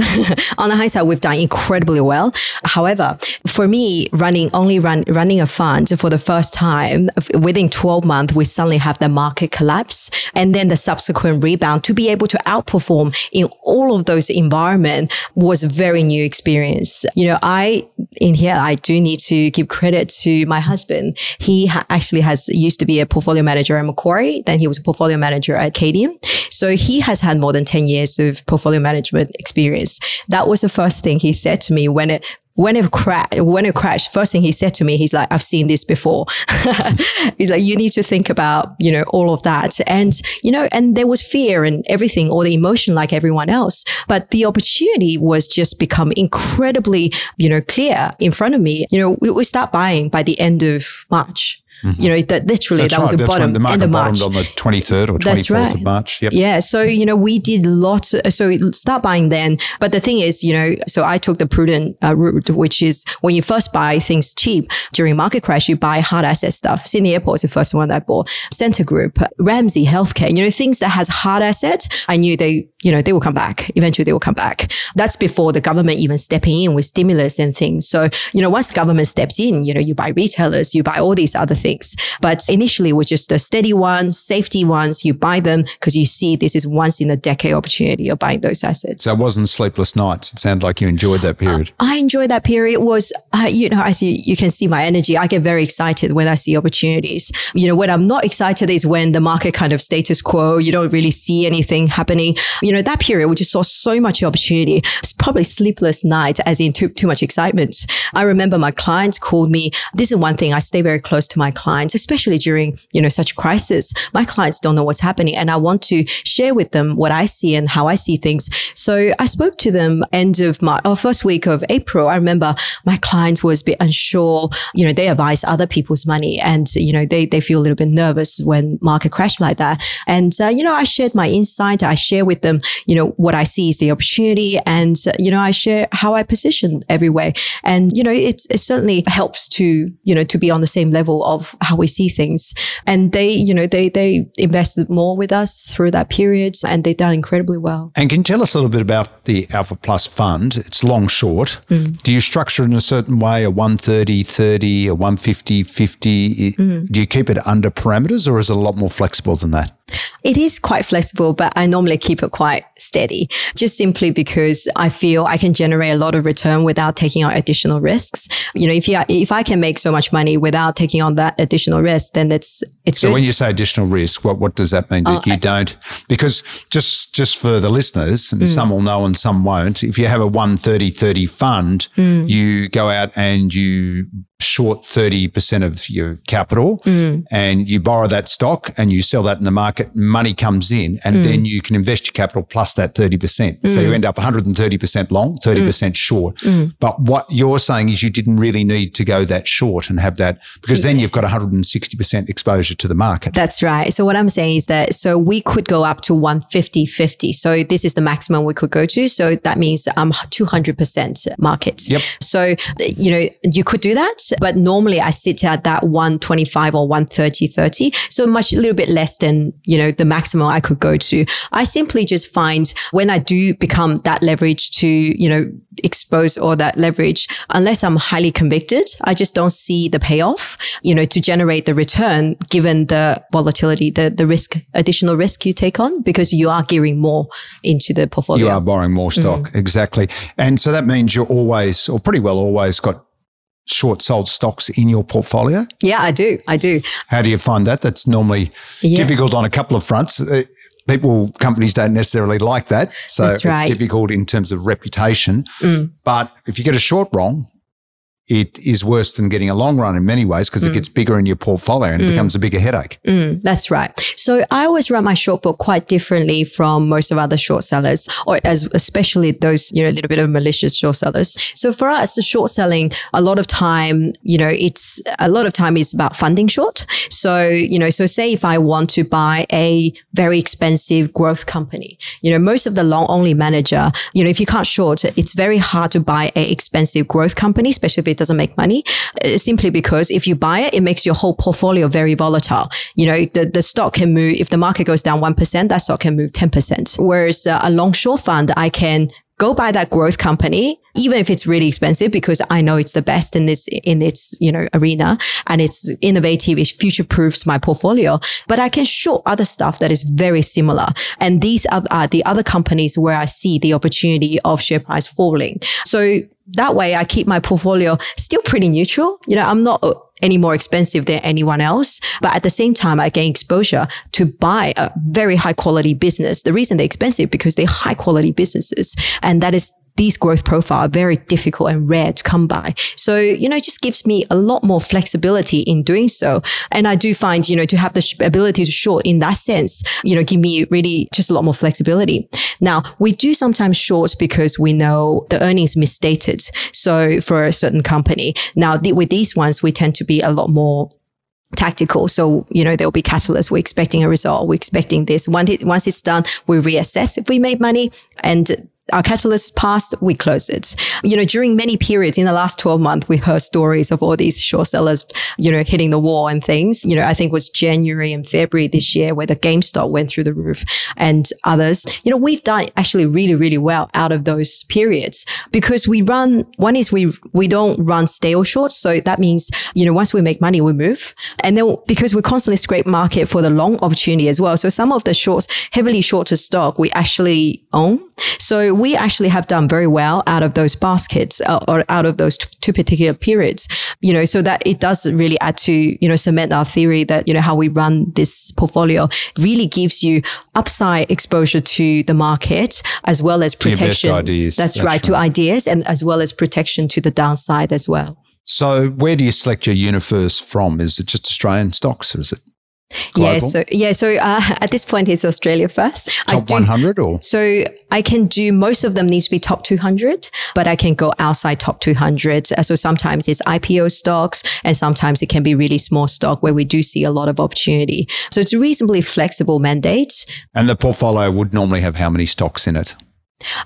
Speaker 2: on the high side, we've done incredibly well. However, for me, running only run, running a fund for the first time within 12 months, we suddenly have the market collapse and then the subsequent rebound to be able to outperform in all of those environment was a very new experience. You know, I, in here, I do need to give credit to my husband. He ha- actually has used to be a portfolio manager at Macquarie. Then he was a portfolio manager at Cadian. So he has had more than 10 years of portfolio management experience. That was the first thing he said to me when it when it crashed, when it crashed, first thing he said to me, he's like, I've seen this before. he's like, you need to think about, you know, all of that. And, you know, and there was fear and everything, all the emotion like everyone else. But the opportunity was just become incredibly, you know, clear in front of me. You know, we, we start buying by the end of March. Mm-hmm. You know, that literally
Speaker 1: That's
Speaker 2: that
Speaker 1: right.
Speaker 2: was a bottom
Speaker 1: the market
Speaker 2: end of March.
Speaker 1: on the 23rd or 24th
Speaker 2: right.
Speaker 1: of March. Yep.
Speaker 2: Yeah. So, you know, we did lots. Of, so start buying then. But the thing is, you know, so I took the prudent uh, route, which is when you first buy things cheap during market crash, you buy hard asset stuff. Sydney Airport is the first one that I bought. Scentre Group, Ramsay Healthcare, you know, things that has hard assets. I knew they, you know, they will come back. Eventually they will come back. That's before the government even stepping in with stimulus and things. So, you know, once the government steps in, you know, you buy retailers, you buy all these other things. But initially was just the steady ones, safety ones. You buy them because you see this is once in a decade opportunity of buying those assets.
Speaker 1: So it wasn't sleepless nights. It sounded like you enjoyed that period.
Speaker 2: Uh, I enjoyed that period. It was, uh, you know, as you, you can see my energy, I get very excited when I see opportunities. You know, when I'm not excited is when the market kind of status quo, you don't really see anything happening. You know, that period, we just saw so much opportunity. It's probably sleepless night as in too, too much excitement. I remember my clients called me. This is one thing I stay very close to my clients, especially during, you know, such crisis. My clients don't know what's happening and I want to share with them what I see and how I see things. So I spoke to them end of my, or first week of April. I remember my client was a bit unsure. You know, they advise other people's money and, you know, they, they feel a little bit nervous when market crash like that. And, uh, you know, I shared my insight. I share with them, you know, what I see is the opportunity and, uh, you know, I share how I position every way. And, you know, it's, it certainly helps to, you know, to be on the same level of how we see things. And they, you know, they, they invested more with us through that period and they've done incredibly well.
Speaker 1: And can you tell us a little bit about the Alpha Plus fund? It's long short. Mm. Do you structure it in a certain way, a 130, 30, a 150, 50? Mm. Do you keep it under parameters or is it a lot more flexible than that?
Speaker 2: It is quite flexible, but I normally keep it quite steady just simply because I feel I can generate a lot of return without taking on additional risks. You know, if you, if I can make so much money without taking on that additional risk, then it's, it's
Speaker 1: so
Speaker 2: good.
Speaker 1: when you say additional risk, what, what does that mean? Uh, you don't, because just, just for the listeners, and mm. some will know and some won't, if you have a 130 30 fund, mm. you go out and you short 30% of your capital mm. and you borrow that stock and you sell that in the market, money comes in and mm. then you can invest your capital plus that 30%. Mm. So you mm. end up 130% long, 30% mm. short. Mm. But what you're saying is you didn't really need to go that short and have that because then you've got 160% exposure to the market.
Speaker 2: That's right. So what I'm saying is that so we could go up to 150 50. So this is the maximum we could go to. So that means um 200% market.
Speaker 1: Yep.
Speaker 2: So you know you could do that but normally I sit at that 125 or 130, 30. So much, a little bit less than, you know, the maximum I could go to. I simply just find when I do become that leverage to, you know, expose all that leverage, unless I'm highly convicted, I just don't see the payoff, you know, to generate the return given the volatility, the, the risk, additional risk you take on because you are gearing more into the portfolio.
Speaker 1: You are borrowing more stock. Mm-hmm. Exactly. And so that means you're always, or pretty well always got short sold stocks in your portfolio?
Speaker 2: Yeah, I do. I do.
Speaker 1: How do you find that? That's normally yeah. difficult on a couple of fronts. Uh, people, companies don't necessarily like that. So right. it's difficult in terms of reputation. Mm. But if you get a short wrong, it is worse than getting a long run in many ways because mm. it gets bigger in your portfolio and mm. it becomes a bigger headache.
Speaker 2: Mm, that's right. So I always run my short book quite differently from most of other short sellers, or as especially those you know a little bit of malicious short sellers. So for us, the short selling, a lot of time, you know, it's a lot of time is about funding short. So you know, so say if I want to buy a very expensive growth company, you know, most of the long only manager, you know, if you can't short, it's very hard to buy a expensive growth company, especially it doesn't make money uh, simply because if you buy it, it makes your whole portfolio very volatile. You know, the, the stock can move, if the market goes down 1%, that stock can move 10%. Whereas uh, a long short fund, I can go buy that growth company, even if it's really expensive, because I know it's the best in this, in its, you know, arena and it's innovative. It future proofs my portfolio, but I can short other stuff that is very similar. And these are, are the other companies where I see the opportunity of share price falling. So that way I keep my portfolio still pretty neutral. You know, I'm not any more expensive than anyone else. But at the same time, I gain exposure to buy a very high quality business. The reason they're expensive because they're high quality businesses. And that is these growth profile are very difficult and rare to come by. So, you know, it just gives me a lot more flexibility in doing so. And I do find, you know, to have the ability to short in that sense, you know, give me really just a lot more flexibility. Now, we do sometimes short because we know the earnings misstated. So for a certain company. Now, with these ones, we tend to be a lot more tactical. So, you know, there'll be catalysts. We're expecting a result. We're expecting this. Once, it, once it's done, we reassess if we made money and our catalyst passed, we close it. You know, during many periods in the last 12 months, we heard stories of all these short sellers, you know, hitting the wall and things. You know, I think was January and February this year where the GameStop went through the roof and others. You know, we've done actually really, really well out of those periods because we run, one is we, we don't run stale shorts. So that means, you know, once we make money, we move. And then because we constantly scrape market for the long opportunity as well. So some of the shorts, heavily shorted stock, we actually own. So we actually have done very well out of those baskets uh, or out of those t- two particular periods, you know, so that it does really add to, you know, cement our theory that, you know, how we run this portfolio really gives you upside exposure to the market as well as protection. That's, That's, right, right, to ideas and as well as protection to the downside as well.
Speaker 1: So where do you select your universe from? Is it just Australian stocks or is it Global?
Speaker 2: Yeah, so yeah, so uh, at this point it's Australia first.
Speaker 1: Top 100 or?
Speaker 2: So I can do most of them need to be top 200, but I can go outside top 200. Uh, so sometimes it's IPO stocks and sometimes it can be really small stock where we do see a lot of opportunity. So it's a reasonably flexible mandate.
Speaker 1: And the portfolio would normally have how many stocks in it?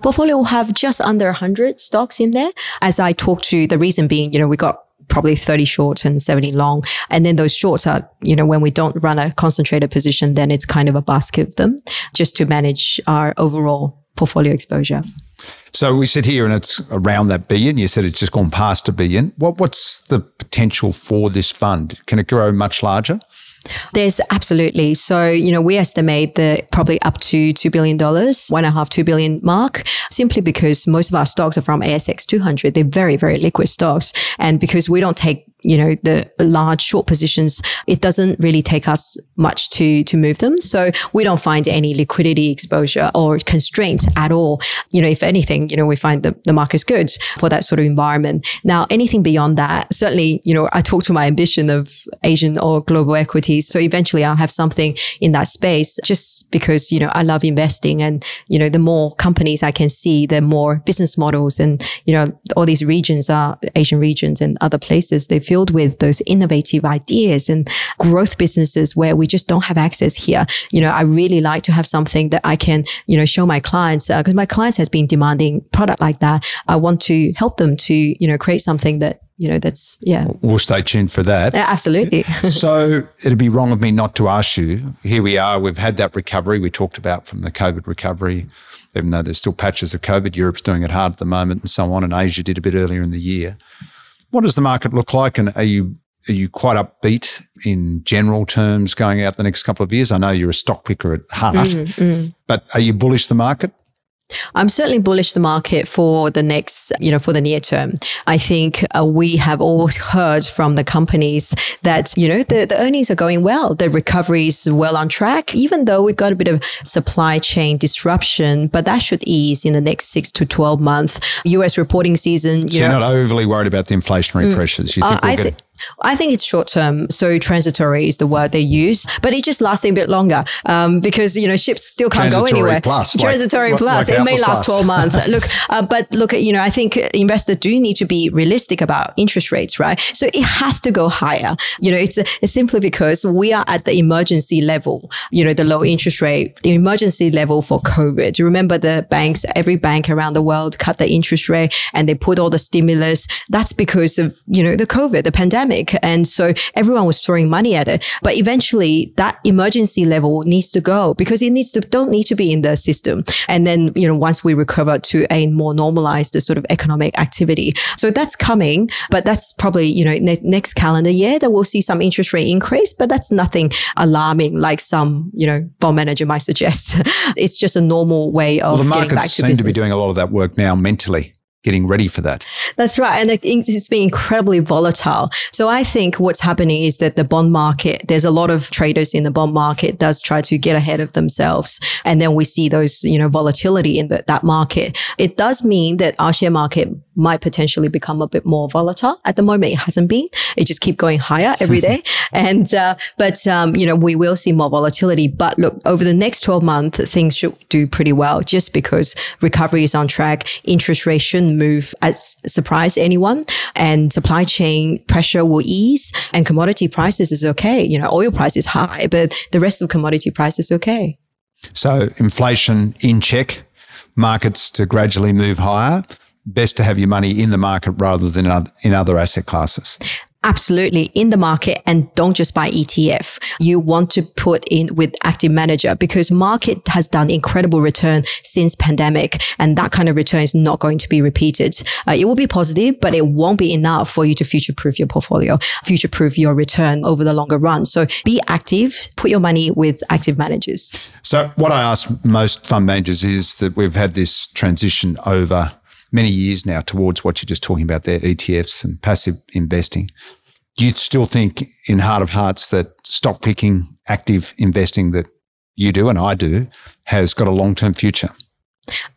Speaker 2: Portfolio will have just under 100 stocks in there. As I talked to, the reason being, you know, we got probably 30 short and 70 long. And then those shorts are, you know, when we don't run a concentrated position, then it's kind of a basket of them just to manage our overall portfolio exposure.
Speaker 1: So we sit here and it's around that billion. You said it's just gone past a billion. What, what's the potential for this fund? Can it grow much larger?
Speaker 2: There's absolutely. So, you know, we estimate that probably up to $2 billion, one and a half, two billion mark, simply because most of our stocks are from ASX 200. They're very, very liquid stocks. And because we don't take you know, the large short positions, it doesn't really take us much to, to move them. So we don't find any liquidity exposure or constraint at all. You know, if anything, you know, we find the, the market's good for that sort of environment. Now, anything beyond that, certainly, you know, I talk to my ambition of Asian or global equities. So eventually I'll have something in that space just because, you know, I love investing and, you know, the more companies I can see, the more business models and, you know, all these regions are Asian regions and other places, they filled with those innovative ideas and growth businesses where we just don't have access here. You know, I really like to have something that I can, you know, show my clients because uh, my clients has been demanding product like that. I want to help them to, you know, create something that you know, that's, yeah.
Speaker 1: We'll stay tuned for that.
Speaker 2: Yeah, absolutely.
Speaker 1: so it'd be wrong of me not to ask you. Here we are. We've had that recovery we talked about from the COVID recovery, even though there's still patches of COVID. Europe's doing it hard at the moment and so on. And Asia did a bit earlier in the year. What does the market look like? And are you are you quite upbeat in general terms going out the next couple of years? I know you're a stock picker at heart, mm, mm. but are you bullish the market?
Speaker 2: I'm certainly bullish the market for the next, you know, for the near term. I think uh, we have all heard from the companies that, you know, the, the earnings are going well. The recovery is well on track, even though we've got a bit of supply chain disruption, but that should ease in the next six to 12 months. US reporting season.
Speaker 1: You so know, you're not overly worried about the inflationary mm, pressures. You think uh, we'll I, th-
Speaker 2: I think it's short term. So transitory is the word they use, but it just lasts a bit longer um, because you know ships still can't go anywhere.
Speaker 1: Plus,
Speaker 2: transitory
Speaker 1: like,
Speaker 2: plus,
Speaker 1: like
Speaker 2: it may
Speaker 1: last
Speaker 2: twelve months. look, uh, but look, you know, I think investors do need to be realistic about interest rates, right? So it has to go higher. You know, it's, it's simply because we are at the emergency level. You know, the low interest rate, the emergency level for COVID. Remember the banks, every bank around the world cut the interest rate and they put all the stimulus. That's because of you know the COVID, the pandemic, and so everyone was throwing money at it. But eventually that emergency level needs to go because it needs to, don't need to be in the system. And then, you know, once we recover to a more normalized sort of economic activity. So that's coming, but that's probably, you know, ne- next calendar year that we'll see some interest rate increase, but that's nothing alarming like some, you know, bond manager might suggest. it's just a normal way of
Speaker 1: well, the
Speaker 2: getting back to
Speaker 1: seem
Speaker 2: business.
Speaker 1: to be doing a lot of that work now mentally getting ready for that.
Speaker 2: That's right. And it's been incredibly volatile. So I think what's happening is that the bond market, there's a lot of traders in the bond market does try to get ahead of themselves. And then we see those, you know, volatility in the, that market. It does mean that our share market might potentially become a bit more volatile. At the moment, it hasn't been. It just keep going higher every day. and, uh, but, um, you know, we will see more volatility. But look, over the next 12 months, things should do pretty well just because recovery is on track. Interest rate shouldn't move as surprise anyone and supply chain pressure will ease and commodity prices is okay. You know, oil price is high, but the rest of commodity price is okay.
Speaker 1: So inflation in check, markets to gradually move higher. Best to have your money in the market rather than in other asset classes.
Speaker 2: Absolutely in the market and don't just buy ETF. You want to put in with active manager because market has done incredible return since pandemic and that kind of return is not going to be repeated. Uh, it will be positive, but it won't be enough for you to future proof your portfolio, future proof your return over the longer run. So be active, put your money with active managers.
Speaker 1: So what I ask most fund managers is that we've had this transition over many years now towards what you're just talking about there, ETFs and passive investing. Do you still think in heart of hearts that stock picking, active investing that you do and I do has got a long term future?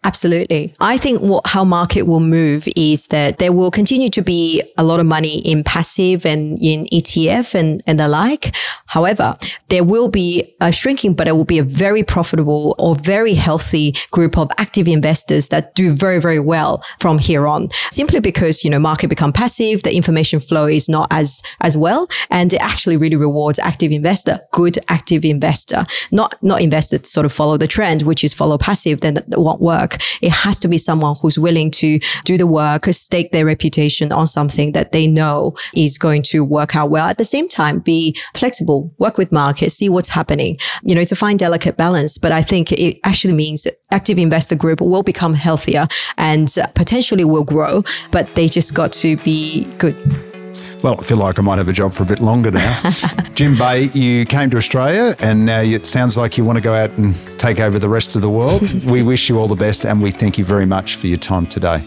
Speaker 2: Absolutely. I think what, how market will move is that there will continue to be a lot of money in passive and in ETF and, and the like. However, there will be a shrinking, but it will be a very profitable or very healthy group of active investors that do very, very well from here on. Simply because, you know, market become passive, the information flow is not as, as well. And it actually really rewards active investor, good active investor, not, not investor sort of follow the trend, which is follow passive, then what work. It has to be someone who's willing to do the work, stake their reputation on something that they know is going to work out well. At the same time, be flexible, work with markets, see what's happening, you know, to find delicate balance. But I think it actually means active investor group will become healthier and potentially will grow, but they just got to be good.
Speaker 1: Well, I feel like I might have a job for a bit longer now. Jun Bei, you came to Australia and now it sounds like you want to go out and take over the rest of the world. we wish you all the best and we thank you very much for your time today.